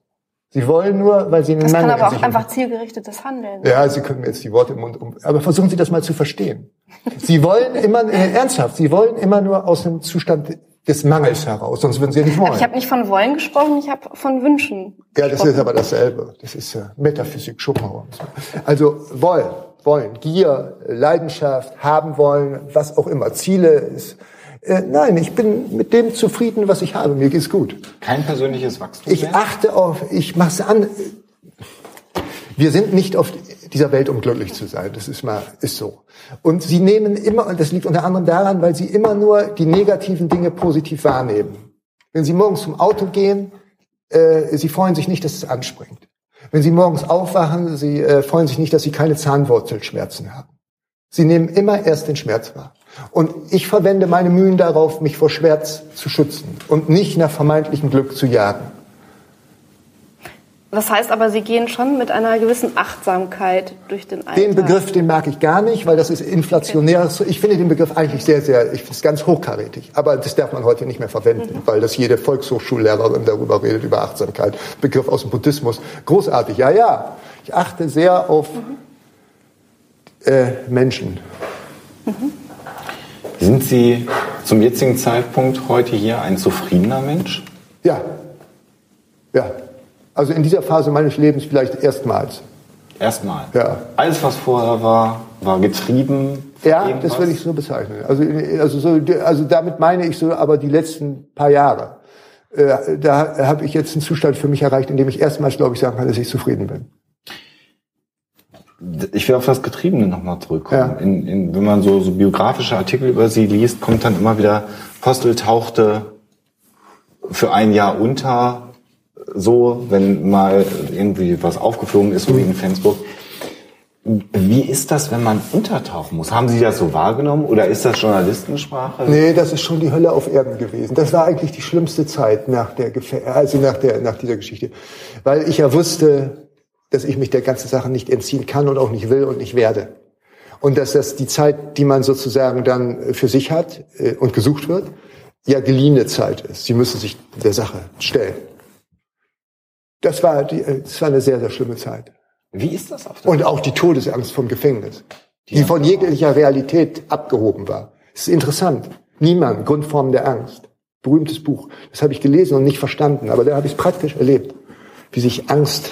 Sie wollen nur, weil Sie einen Das kann Mangel aber in auch sich einfach zielgerichtetes Handeln. Ja, Sie können mir jetzt die Worte im Mund um. Aber versuchen Sie das mal zu verstehen. Sie wollen immer, äh, ernsthaft, Sie wollen immer nur aus einem Zustand des Mangels heraus, sonst würden Sie ja nicht wollen. Ich habe nicht von wollen gesprochen, ich habe von Wünschen. Ja, das ist aber dasselbe. Das ist ja Metaphysik, Schopenhauer. Also wollen, wollen, Gier, Leidenschaft, haben wollen, was auch immer, Ziele ist. Äh, nein, ich bin mit dem zufrieden, was ich habe. Mir geht's gut. Kein persönliches Wachstum Ich mehr? achte auf, ich mach's an. Wir sind nicht auf dieser Welt, um glücklich zu sein. Das ist mal, ist so. Und sie nehmen immer, und das liegt unter anderem daran, weil sie immer nur die negativen Dinge positiv wahrnehmen. Wenn sie morgens zum Auto gehen, äh, sie freuen sich nicht, dass es anspringt. Wenn sie morgens aufwachen, sie äh, freuen sich nicht, dass sie keine Zahnwurzelschmerzen haben. Sie nehmen immer erst den Schmerz wahr. Und ich verwende meine Mühen darauf, mich vor Schmerz zu schützen und nicht nach vermeintlichem Glück zu jagen. Das heißt aber, Sie gehen schon mit einer gewissen Achtsamkeit durch den Alltag. Den Begriff, den mag ich gar nicht, weil das ist inflationär. Ich finde den Begriff eigentlich sehr, sehr, ich finde es ganz hochkarätig. Aber das darf man heute nicht mehr verwenden, weil das jede Volkshochschullehrerin darüber redet, über Achtsamkeit. Begriff aus dem Buddhismus. Großartig, ja, ja. Ich achte sehr auf äh, Menschen. Sind Sie zum jetzigen Zeitpunkt heute hier ein zufriedener Mensch? Ja. Ja. Also in dieser Phase meines Lebens vielleicht erstmals. Erstmal. Ja. Alles, was vorher war, war getrieben. Ja, irgendwas? das würde ich so bezeichnen. Also, also, so, also damit meine ich so, aber die letzten paar Jahre. Äh, da habe ich jetzt einen Zustand für mich erreicht, in dem ich erstmals, glaube ich, sagen kann, dass ich zufrieden bin. Ich will auf das Getriebene nochmal zurückkommen. Ja. In, in, wenn man so, so biografische Artikel über sie liest, kommt dann immer wieder, Postel tauchte für ein Jahr unter, so, wenn mal irgendwie was aufgeflogen ist, so wie in Flensburg. Wie ist das, wenn man untertauchen muss? Haben Sie das so wahrgenommen oder ist das Journalistensprache? Nee, das ist schon die Hölle auf Erden gewesen. Das war eigentlich die schlimmste Zeit nach der, Gefä- also nach der, nach dieser Geschichte. Weil ich ja wusste, dass ich mich der ganzen Sache nicht entziehen kann und auch nicht will und nicht werde. Und dass das die Zeit, die man sozusagen dann für sich hat äh, und gesucht wird, ja geliehene Zeit ist. Sie müssen sich der Sache stellen. Das war, die, äh, das war eine sehr, sehr schlimme Zeit. Wie ist das auf der Und auch die Todesangst vom Gefängnis, die von jeglicher Realität abgehoben war. Es ist interessant. Niemand, Grundformen der Angst. Berühmtes Buch. Das habe ich gelesen und nicht verstanden, aber da habe ich es praktisch erlebt, wie sich Angst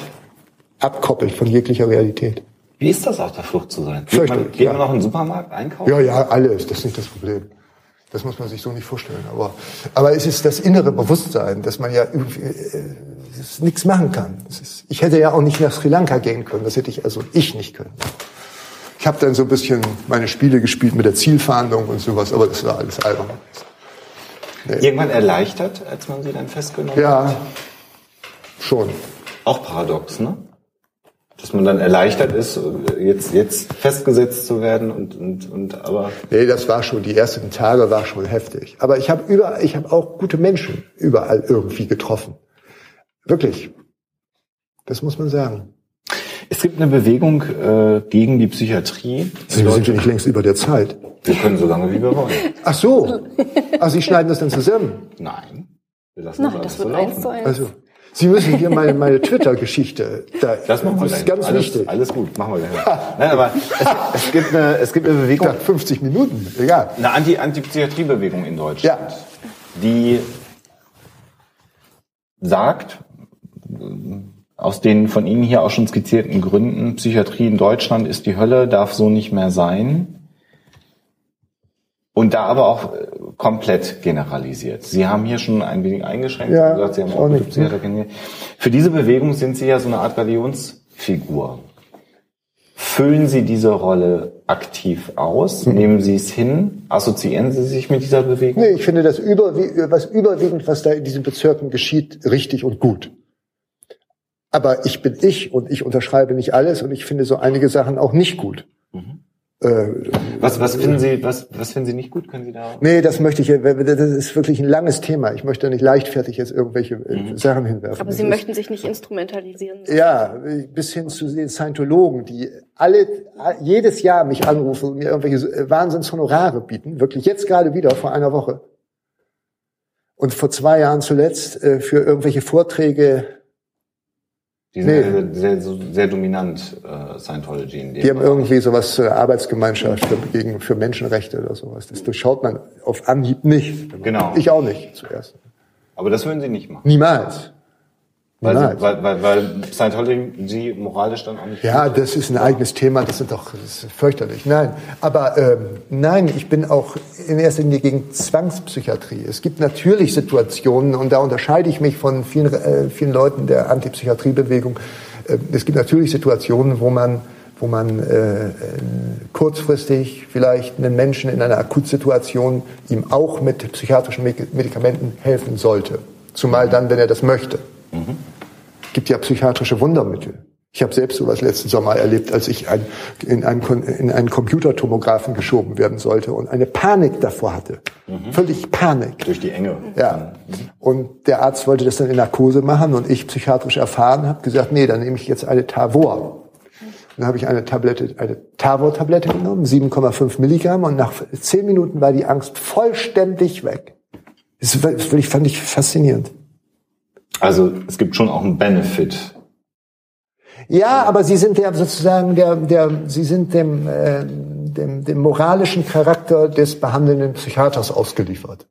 abkoppelt von jeglicher Realität. Wie ist das auf der Flucht zu sein? Geht man, geht ja. man noch in den Supermarkt einkaufen? Ja, ja, alles. Das ist nicht das Problem. Das muss man sich so nicht vorstellen. Aber, aber es ist das innere Bewusstsein, dass man ja irgendwie, äh, nichts machen kann. Ist, ich hätte ja auch nicht nach Sri Lanka gehen können. Das hätte ich also ich nicht können. Ich habe dann so ein bisschen meine Spiele gespielt mit der Zielfahndung und sowas, aber das war alles albern. Irgendwann erleichtert, als man sie dann festgenommen hat? Ja, schon. Auch paradox, ne? Dass man dann erleichtert ist, jetzt, jetzt festgesetzt zu werden und, und, und aber Nee, das war schon, die ersten Tage war schon heftig. Aber ich habe überall, ich habe auch gute Menschen überall irgendwie getroffen. Wirklich. Das muss man sagen. Es gibt eine Bewegung äh, gegen die Psychiatrie. Sie sind ja nicht längst über der Zeit. Wir können so lange, wie wir wollen. Ach so. Ach, Sie schneiden das dann zusammen. Nein. Wir lassen Nein, alles das so wird laufen. eins zu eins. Also, Sie müssen hier meine, meine Twitter-Geschichte. Da, Das machen wir ist gleich. ganz alles, wichtig. Alles gut, machen wir gleich. Nein, aber es, es, gibt eine, es gibt eine Bewegung, dachte 50 Minuten. Egal. eine Anti- Anti-Psychiatrie-Bewegung in Deutschland, Ja. die sagt, aus den von Ihnen hier auch schon skizzierten Gründen, Psychiatrie in Deutschland ist die Hölle, darf so nicht mehr sein. Und da aber auch komplett generalisiert. Sie haben hier schon ein wenig eingeschränkt, Ja, gesagt, Sie haben auch nicht. Für diese Bewegung sind Sie ja so eine Art Galionsfigur. Füllen Sie diese Rolle aktiv aus? Mhm. Nehmen Sie es hin? Assoziieren Sie sich mit dieser Bewegung? Nee, ich finde das überwie was überwiegend, was da in diesen Bezirken geschieht, richtig und gut. Aber ich bin ich und ich unterschreibe nicht alles und ich finde so einige Sachen auch nicht gut. Äh, Was, was finden Sie, was, was finden Sie nicht gut? Können Sie da? nee, das möchte ich, das ist wirklich ein langes Thema. Ich möchte nicht leichtfertig jetzt irgendwelche äh, Sachen hinwerfen. Aber Das Sie ist- möchten sich nicht instrumentalisieren. Ja, bis hin zu den Scientologen, die alle jedes Jahr mich anrufen und mir irgendwelche äh, Wahnsinnshonorare bieten. Wirklich jetzt gerade wieder vor einer Woche. Und vor zwei Jahren zuletzt äh, für irgendwelche Vorträge. Die sind Nee. sehr, sehr, sehr dominant, äh, Scientology. In dem Die haben irgendwie sowas zur Arbeitsgemeinschaft für, gegen, für Menschenrechte oder sowas. Das durchschaut man auf Anhieb nicht. Genau. Ich auch nicht zuerst. Aber das würden Sie nicht machen. Niemals. Weil, Niemals. Sie, weil, weil, weil Scientology moralisch dann auch nicht. Ja, das ist ein eigenes Thema, das sind doch das ist fürchterlich. Nein, aber ähm, nein, ich bin auch in erster Linie gegen Zwangspsychiatrie. Es gibt natürlich Situationen, und da unterscheide ich mich von vielen, äh, vielen Leuten der Antipsychiatriebewegung. Äh, es gibt natürlich Situationen, wo man wo man äh, kurzfristig vielleicht einen Menschen in einer Akutsituation ihm auch mit psychiatrischen Medi- Medikamenten helfen sollte. Zumal dann, wenn er das möchte gibt ja psychiatrische Wundermittel. Ich habe selbst sowas letzten Sommer erlebt, als ich ein, in, einen, in einen Computertomographen geschoben werden sollte und eine Panik davor hatte. Völlig Panik. Durch die Enge. Ja. Und der Arzt wollte das dann in Narkose machen und ich psychiatrisch erfahren habe gesagt, nee, dann nehme ich jetzt eine Tavor. Dann habe ich eine Tablette, eine Tavor-Tablette genommen, 7,5 Milligramm und nach zehn Minuten war die Angst vollständig weg. Das fand ich faszinierend. Also es gibt schon auch einen Benefit. Ja, aber sie sind der sozusagen der, der sie sind dem, äh, dem, dem moralischen Charakter des behandelnden Psychiaters ausgeliefert.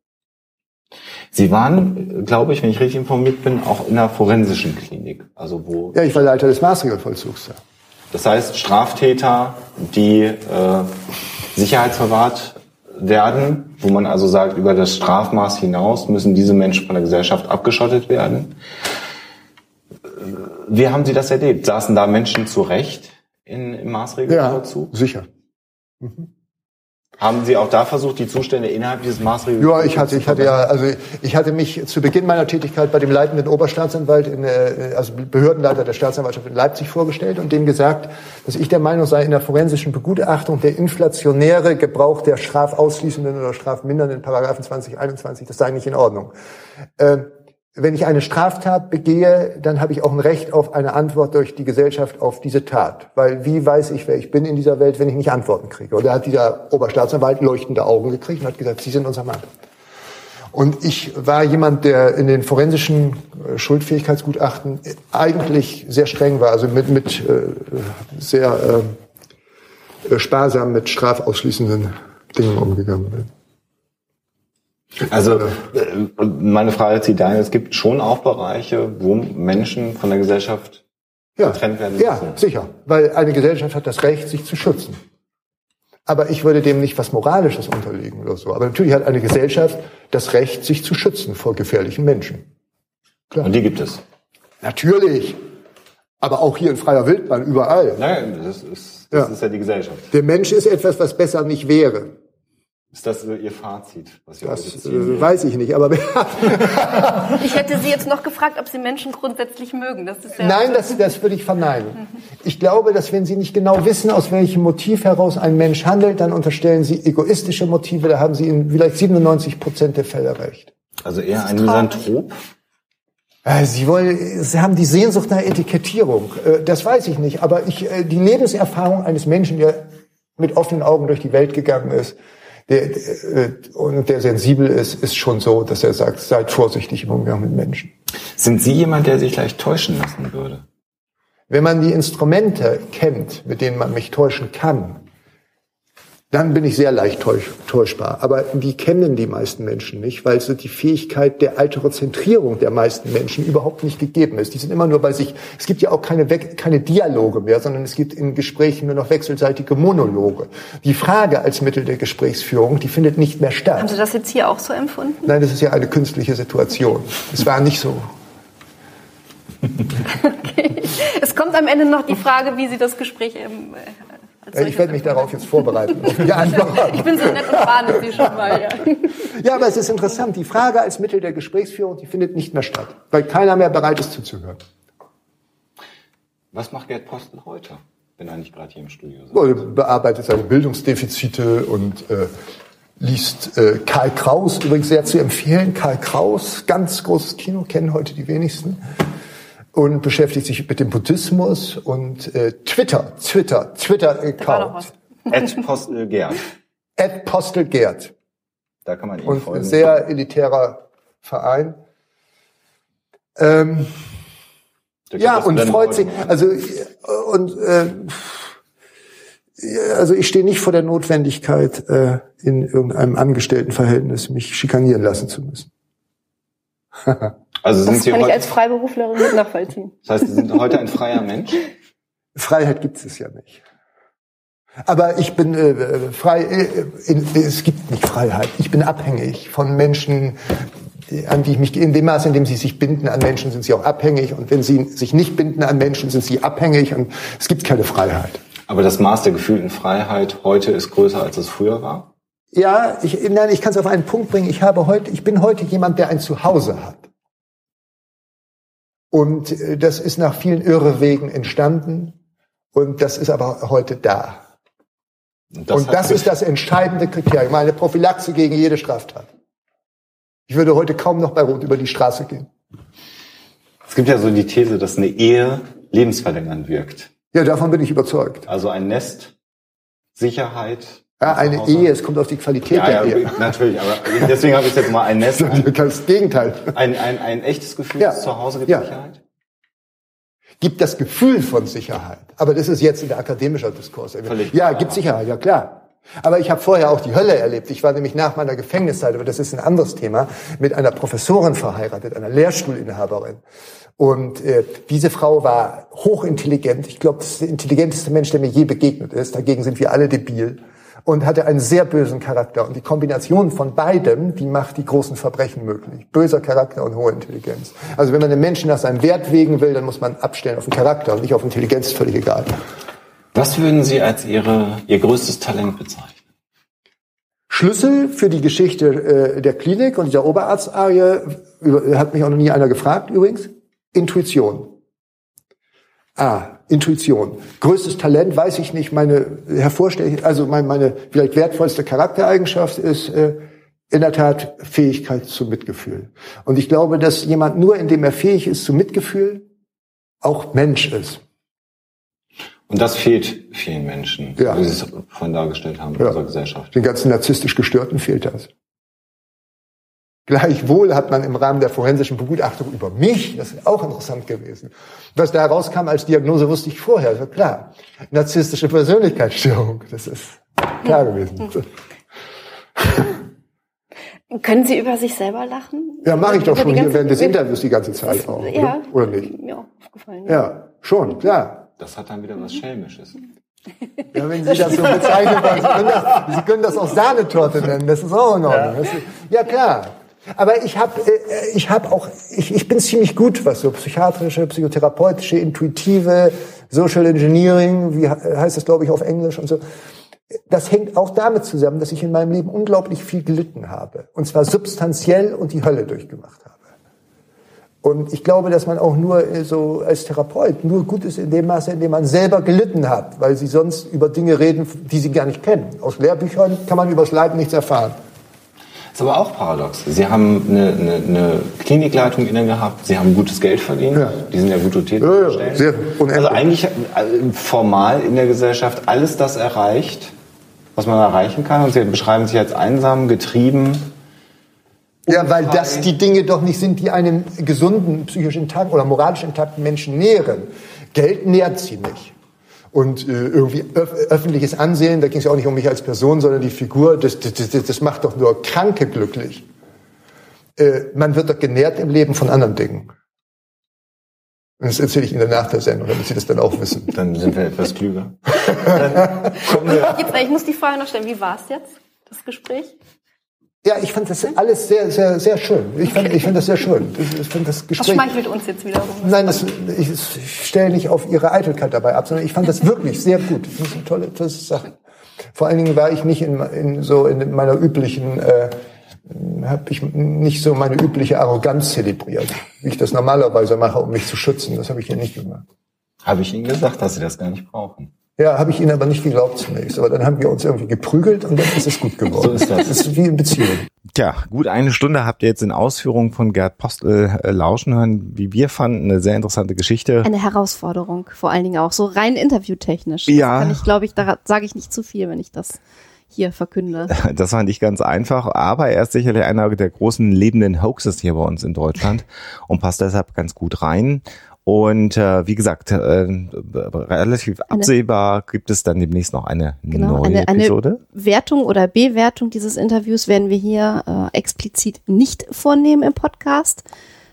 Sie waren, glaube ich, wenn ich richtig informiert bin, auch in einer forensischen Klinik. Also wo, Ja, ich war Leiter des Maßregelvollzugs. Ja. das heißt Straftäter, die äh, sicherheitsverwahrt werden, wo man also sagt, über das Strafmaß hinaus müssen diese Menschen von der Gesellschaft abgeschottet werden. Wie haben Sie das erlebt? Saßen da Menschen zu Recht in, im ja, Maßregelvollzug? sicher. Haben Sie auch da versucht, die Zustände innerhalb dieses Ja, Maßregelvollzugs ich hatte, ich hatte ja, also ich hatte mich zu Beginn meiner Tätigkeit bei dem leitenden Oberstaatsanwalt, in, äh, also Behördenleiter der Staatsanwaltschaft in Leipzig vorgestellt und dem gesagt, dass ich der Meinung sei, in der forensischen Begutachtung der inflationäre Gebrauch der strafausschließenden oder strafmindernden Paragraphen 2021, das sei nicht in Ordnung. Äh, wenn ich eine Straftat begehe, dann habe ich auch ein Recht auf eine Antwort durch die Gesellschaft auf diese Tat. Weil wie weiß ich, wer ich bin in dieser Welt, wenn ich nicht Antworten kriege? Und da hat dieser Oberstaatsanwalt leuchtende Augen gekriegt und hat gesagt, Sie sind unser Mann. Und ich war jemand, der in den forensischen äh, Schuldfähigkeitsgutachten eigentlich sehr streng war, also mit, mit äh, sehr äh, sparsam mit strafausschließenden Dingen umgegangen bin. Also äh, meine Frage zieht dahin, es gibt schon auch Bereiche, wo Menschen von der Gesellschaft Ja, getrennt werden ja, müssen. sicher. Weil eine Gesellschaft hat das Recht, sich zu schützen. Aber ich würde dem nicht was Moralisches unterlegen oder so. Aber natürlich hat eine Gesellschaft das Recht, sich zu schützen vor gefährlichen Menschen. Und die gibt es. Natürlich. Aber auch hier in freier Wildbahn, überall. Nein, das ist das Ja. ist ja die Gesellschaft. Der Mensch ist etwas, was besser nicht wäre. Ist das äh, Ihr Fazit, was Sie Das ziehen? äh, weiß ich nicht. Aber Ich hätte Sie jetzt noch gefragt, ob Sie Menschen grundsätzlich mögen. Das ist ja nein, das, das würde ich verneinen. Ich glaube, dass wenn Sie nicht genau wissen, aus welchem Motiv heraus ein Mensch handelt, dann unterstellen Sie egoistische Motive. Da haben Sie in vielleicht 97 Prozent der Fälle recht. Also eher ein. Misanthrop? Äh, Sie wollen, Sie haben die Sehnsucht nach Etikettierung. Äh, Das weiß ich nicht. Aber ich, die Lebenserfahrung eines Menschen, der mit offenen Augen durch die Welt gegangen ist, der, der, und der sensibel ist, ist schon so, dass er sagt, seid vorsichtig im Umgang mit Menschen. Sind Sie jemand, der sich leicht täuschen lassen würde? Wenn man die Instrumente kennt, mit denen man mich täuschen kann, dann bin ich sehr leicht täusch, täuschbar. Aber die kennen die meisten Menschen nicht, weil so die Fähigkeit der Alterozentrierung der meisten Menschen überhaupt nicht gegeben ist. Die sind immer nur bei sich. Es gibt ja auch keine, keine Dialoge mehr, sondern es gibt in Gesprächen nur noch wechselseitige Monologe. Die Frage als Mittel der Gesprächsführung, die findet nicht mehr statt. Haben Sie das jetzt hier auch so empfunden? Nein, das ist ja eine künstliche Situation. Es war nicht so. Es kommt am Ende noch die Frage, wie Sie das Gespräch als Äh, Ich werde mich darauf jetzt vorbereiten. auf die Antwort. Ich bin so nett und warne Sie schon mal. Ja. Ja, aber es ist interessant. Die Frage als Mittel der Gesprächsführung, die findet nicht mehr statt, weil keiner mehr bereit ist zuzuhören. Was macht Gerd Postel heute, wenn er nicht gerade hier im Studio sitzt? Er bearbeitet seine Bildungsdefizite und äh, liest äh, Karl Kraus, übrigens sehr zu empfehlen. Karl Kraus, ganz großes Kino, kennen heute die wenigsten. Und beschäftigt sich mit dem Buddhismus und äh, Twitter, Twitter, Twitter-Account. Ed Postel Gerd. Ed Postel Gerd. Da kann man ihm und ein folgen. sehr elitärer Verein. Ähm, ja, und freut sich. Also äh, und äh, also ich stehe nicht vor der Notwendigkeit, äh, in irgendeinem Angestelltenverhältnis mich schikanieren lassen zu müssen. Also sind Das Sie kann ich heute, als Freiberuflerin mit nachvollziehen. das heißt, Sie sind heute ein freier Mensch? Freiheit gibt es ja nicht. Aber ich bin äh, frei. Äh, in, es gibt nicht Freiheit. Ich bin abhängig von Menschen, an die ich mich in dem Maße, in dem sie sich binden an Menschen, sind sie auch abhängig. Und wenn sie sich nicht binden an Menschen, sind sie abhängig. Und es gibt keine Freiheit. Aber das Maß der gefühlten Freiheit heute ist größer, als es früher war? Ja, ich, nein, ich kann es auf einen Punkt bringen. Ich habe heute, ich bin heute jemand, der ein Zuhause hat. Und äh, das ist nach vielen Irrewegen entstanden. Und das ist aber heute da. Und und hat das ist das entscheidende Kriterium, meine Prophylaxe gegen jede Straftat. Ich würde heute kaum noch bei Rot über die Straße gehen. Es gibt ja so die These, dass eine Ehe lebensverlängernd wirkt. Ja, davon bin ich überzeugt. Also ein Nest, Sicherheit. Ja, zu eine Hause. Ehe, es kommt auf die Qualität Ja, ja, der Ehe. natürlich, aber deswegen habe ich jetzt mal ein Nest. Ein, Das Gegenteil. ein, ein, ein echtes Gefühl Ja. des Zuhause gibt Ja. Sicherheit? Gibt das Gefühl von Sicherheit. Aber das ist jetzt in der akademischer Diskurs. Völlig ja, klar. gibt Sicherheit, ja klar. Aber ich habe vorher auch die Hölle erlebt. Ich war nämlich nach meiner Gefängniszeit, aber das ist ein anderes Thema, mit einer Professorin verheiratet, einer Lehrstuhlinhaberin. Und äh, diese Frau war hochintelligent. Ich glaube, das ist der intelligenteste Mensch, der mir je begegnet ist. Dagegen sind wir alle debil. Und hatte einen sehr bösen Charakter. Und die Kombination von beidem, die macht die großen Verbrechen möglich. Böser Charakter und hohe Intelligenz. Also wenn man den Menschen nach seinem Wert wägen will, dann muss man abstellen auf den Charakter und nicht auf Intelligenz, ist völlig egal. Was würden Sie als Ihre, Ihr größtes Talent bezeichnen? Schlüssel für die Geschichte äh, der Klinik und dieser Oberarztarie, über, hat mich auch noch nie einer gefragt übrigens, Intuition. Ah, Intuition. Größtes Talent, weiß ich nicht, meine hervorstechend, also meine, meine vielleicht wertvollste Charaktereigenschaft ist äh, in der Tat Fähigkeit zum Mitgefühl. Und ich glaube, dass jemand nur, indem er fähig ist zum Mitgefühl, auch Mensch ist. Und das fehlt vielen Menschen, Ja. wie Sie es vorhin dargestellt haben in Ja. unserer Gesellschaft. Den ganzen narzisstisch Gestörten fehlt das. Gleichwohl hat man im Rahmen der forensischen Begutachtung über mich, das ist auch interessant gewesen, was da herauskam als Diagnose, wusste ich vorher, das war klar. Narzisstische Persönlichkeitsstörung, das ist klar gewesen. Können Sie über sich selber lachen? Ja, mache ich doch Über schon hier während des Interviews die ganze Zeit auch. Ja. Oder, oder nicht? Ja, aufgefallen. Ja, schon, klar. Das hat dann wieder was Schelmisches. Ja, wenn Sie das so bezeichnen wollen, Sie können das, Sie können das auch Sahnetorte nennen, das ist auch in Ordnung. Ist, ja, klar. Aber ich habe äh, ich hab auch, ich, ich bin ziemlich gut, was so psychiatrische, psychotherapeutische, intuitive, Social Engineering, wie he- heißt das, glaube ich, auf Englisch und so. Das hängt auch damit zusammen, dass ich in meinem Leben unglaublich viel gelitten habe. Und zwar substanziell und die Hölle durchgemacht habe. Und ich glaube, dass man auch nur äh, so als Therapeut nur gut ist in dem Maße, in dem man selber gelitten hat, weil sie sonst über Dinge reden, die sie gar nicht kennen. Aus Lehrbüchern kann man übers Leiden nichts erfahren. Ist aber auch paradox. Sie haben eine, eine, eine Klinikleitung inne gehabt, Sie haben gutes Geld verdient, Ja. die sind ja gut dotiert. Ja, sehr unendlich. also eigentlich äh, formal in der Gesellschaft alles das erreicht, was man erreichen kann. Und Sie beschreiben sich als einsam, getrieben. Ja, weil das die Dinge doch nicht sind, die einem gesunden, psychisch intakten oder moralisch intakten Menschen nähren. Geld nährt sie nicht. Und äh, irgendwie öf öffentliches Ansehen, da ging es ja auch nicht um mich als Person, sondern die Figur, das, das, das, das macht doch nur Kranke glücklich. Äh, man wird doch genährt im Leben von anderen Dingen. Und das erzähle ich Ihnen nach der Sendung, damit Sie das dann auch wissen. Dann sind wir etwas klüger. Jetzt, ich muss die Frage noch stellen, wie war es jetzt, das Gespräch? Ja, ich fand das alles sehr, sehr, sehr schön. Ich fand, ich fand das sehr schön. Ich fand das Das Gespräch. schmeichelt uns jetzt wiederum. Nein, das, ich, ich stelle nicht auf Ihre Eitelkeit dabei ab, sondern ich fand das wirklich sehr gut. Das ist eine tolle, tolle Sache. Vor allen Dingen war ich nicht in, in so in meiner üblichen, äh, habe ich nicht so meine übliche Arroganz zelebriert, wie ich das normalerweise mache, um mich zu schützen. Das habe ich hier nicht gemacht. Habe ich Ihnen gesagt, dass Sie das gar nicht brauchen. Ja, habe ich Ihnen aber nicht geglaubt zunächst. Aber dann haben wir uns irgendwie geprügelt und dann ist es gut geworden. So ist das. Das ist wie in Beziehung. Tja, gut eine Stunde habt ihr jetzt in Ausführungen von Gerd Postel äh, lauschen hören, wie wir fanden, eine sehr interessante Geschichte. Eine Herausforderung, vor allen Dingen auch so rein interviewtechnisch. Ja. Das kann ich, glaube ich, da sage ich nicht zu viel, wenn ich das hier verkünde. Das war nicht ganz einfach, aber er ist sicherlich einer der großen lebenden Hoaxes hier bei uns in Deutschland und passt deshalb ganz gut rein. Und äh, wie gesagt, äh, relativ absehbar gibt es dann demnächst noch eine Genau, neue eine, eine Episode. Wertung oder Bewertung dieses Interviews werden wir hier äh, explizit nicht vornehmen im Podcast.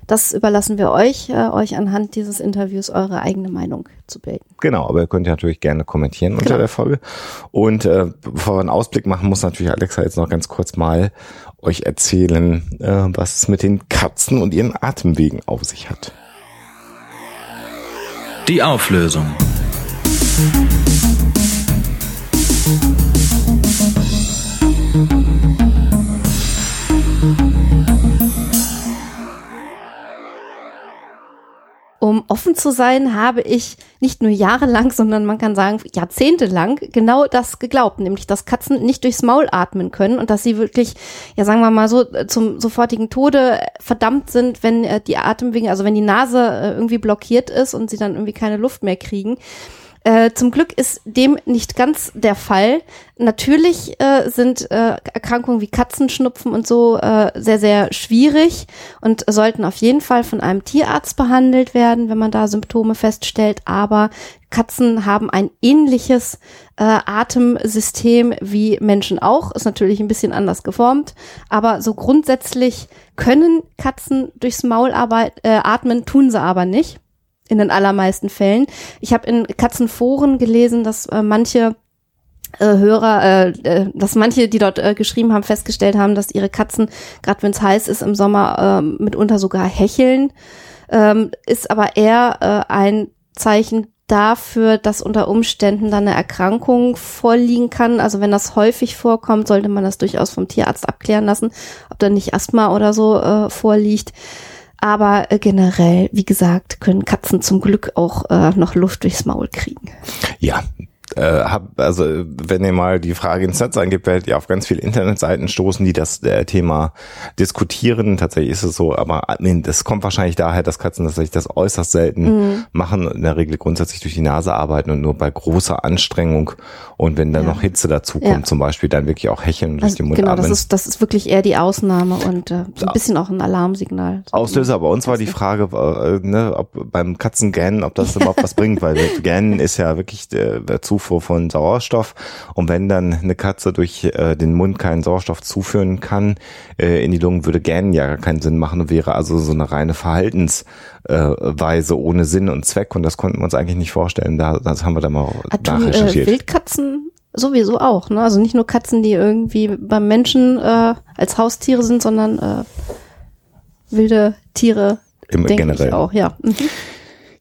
Das überlassen wir euch, äh, euch anhand dieses Interviews eure eigene Meinung zu bilden. Genau, aber ihr könnt ja natürlich gerne kommentieren unter Genau. der Folge. Und äh, bevor wir einen Ausblick machen, muss natürlich Alexa jetzt noch ganz kurz mal euch erzählen, äh, was es mit den Katzen und ihren Atemwegen auf sich hat. Die Auflösung. Um offen zu sein, habe ich nicht nur jahrelang, sondern man kann sagen jahrzehntelang genau das geglaubt, nämlich dass Katzen nicht durchs Maul atmen können und dass sie wirklich, ja sagen wir mal so, äh, zum sofortigen Tode verdammt sind, wenn äh, die Atemwege, also wenn die Nase äh, irgendwie blockiert ist und sie dann irgendwie keine Luft mehr kriegen. Äh, zum Glück ist dem nicht ganz der Fall. Natürlich äh, sind äh, Erkrankungen wie Katzenschnupfen und so äh, sehr, sehr schwierig und sollten auf jeden Fall von einem Tierarzt behandelt werden, wenn man da Symptome feststellt. Aber Katzen haben ein ähnliches äh, Atemsystem wie Menschen auch. Ist natürlich ein bisschen anders geformt, aber so grundsätzlich können Katzen durchs Maul arbeit, atmen, tun sie aber nicht in den allermeisten Fällen. Ich habe in Katzenforen gelesen, dass äh, manche äh, Hörer, äh, äh, dass manche, die dort äh, geschrieben haben, festgestellt haben, dass ihre Katzen, gerade wenn es heiß ist im Sommer, äh, mitunter sogar hecheln. Ähm, ist aber eher äh, ein Zeichen dafür, dass unter Umständen dann eine Erkrankung vorliegen kann. Also wenn das häufig vorkommt, sollte man das durchaus vom Tierarzt abklären lassen, ob da nicht Asthma oder so äh, vorliegt. Aber äh, generell, wie gesagt, können Katzen zum Glück auch äh, noch Luft durchs Maul kriegen. Ja, äh, hab, also wenn ihr mal die Frage ins Netz eingibt, werdet ihr auf ganz viele Internetseiten stoßen, die das äh, Thema diskutieren. Tatsächlich ist es so, aber nee, das kommt wahrscheinlich daher, dass Katzen tatsächlich das äußerst selten Mhm. machen, in der Regel grundsätzlich durch die Nase arbeiten und nur bei großer Anstrengung und wenn dann Ja. noch Hitze dazu kommt, Ja. zum Beispiel, dann wirklich auch hecheln und durch Also, den Mund genau, atmen. das ist, das ist wirklich eher die Ausnahme und äh, so ein bisschen auch ein Alarmsignal. Auslöser bei uns war die Frage, äh, ne, ob beim Katzengähnen, ob das überhaupt was bringt, weil Gähnen ist ja wirklich der, der Zufuhr von Sauerstoff und wenn dann eine Katze durch äh, den Mund keinen Sauerstoff zuführen kann äh, in die Lungen, würde Gähnen ja gar keinen Sinn machen und wäre also so eine reine Verhaltensweise äh, ohne Sinn und Zweck und das konnten wir uns eigentlich nicht vorstellen. Da, das haben wir dann mal Ah, tun, äh, nachrecherchiert. Wildkatzen sowieso auch, ne? Also nicht nur Katzen, die irgendwie beim Menschen äh, als Haustiere sind, sondern äh, wilde Tiere Im generell. auch, ja. Mhm.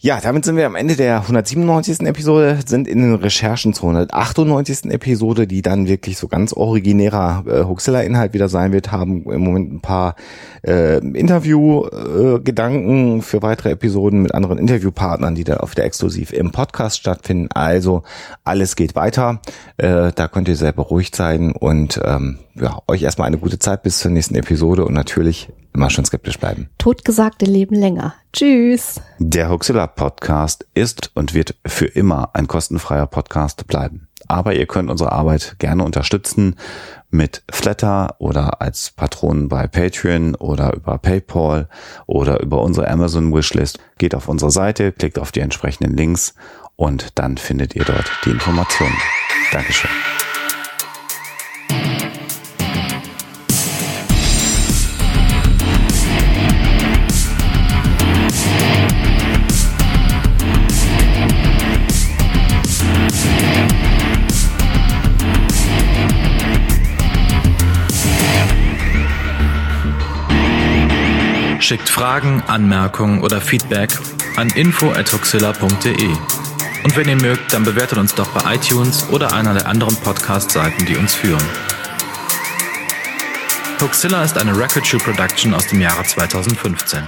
Ja, damit sind wir am Ende der 197. Episode, sind in den Recherchen zur 198. Episode, die dann wirklich so ganz originärer äh, Huxilla-Inhalt wieder sein wird, haben im Moment ein paar äh, Interview-Gedanken äh, für weitere Episoden mit anderen Interviewpartnern, die dann auf der exklusiv im Podcast stattfinden. Also alles geht weiter. Äh, da könnt ihr sehr beruhigt sein und ähm, ja, euch erstmal eine gute Zeit bis zur nächsten Episode und natürlich immer schon skeptisch bleiben. Totgesagte leben länger. Tschüss. Der Huxilla Podcast ist und wird für immer ein kostenfreier Podcast bleiben. Aber ihr könnt unsere Arbeit gerne unterstützen mit Flatter oder als Patronen bei Patreon oder über PayPal oder über unsere Amazon Wishlist. Geht auf unsere Seite, klickt auf die entsprechenden Links und dann findet ihr dort die Informationen. Dankeschön. Schickt Fragen, Anmerkungen oder Feedback an info@huxilla.de. Und wenn ihr mögt, dann bewertet uns doch bei iTunes oder einer der anderen Podcast-Seiten, die uns führen. Huxilla ist eine Record Shoe Production aus dem Jahre 2015.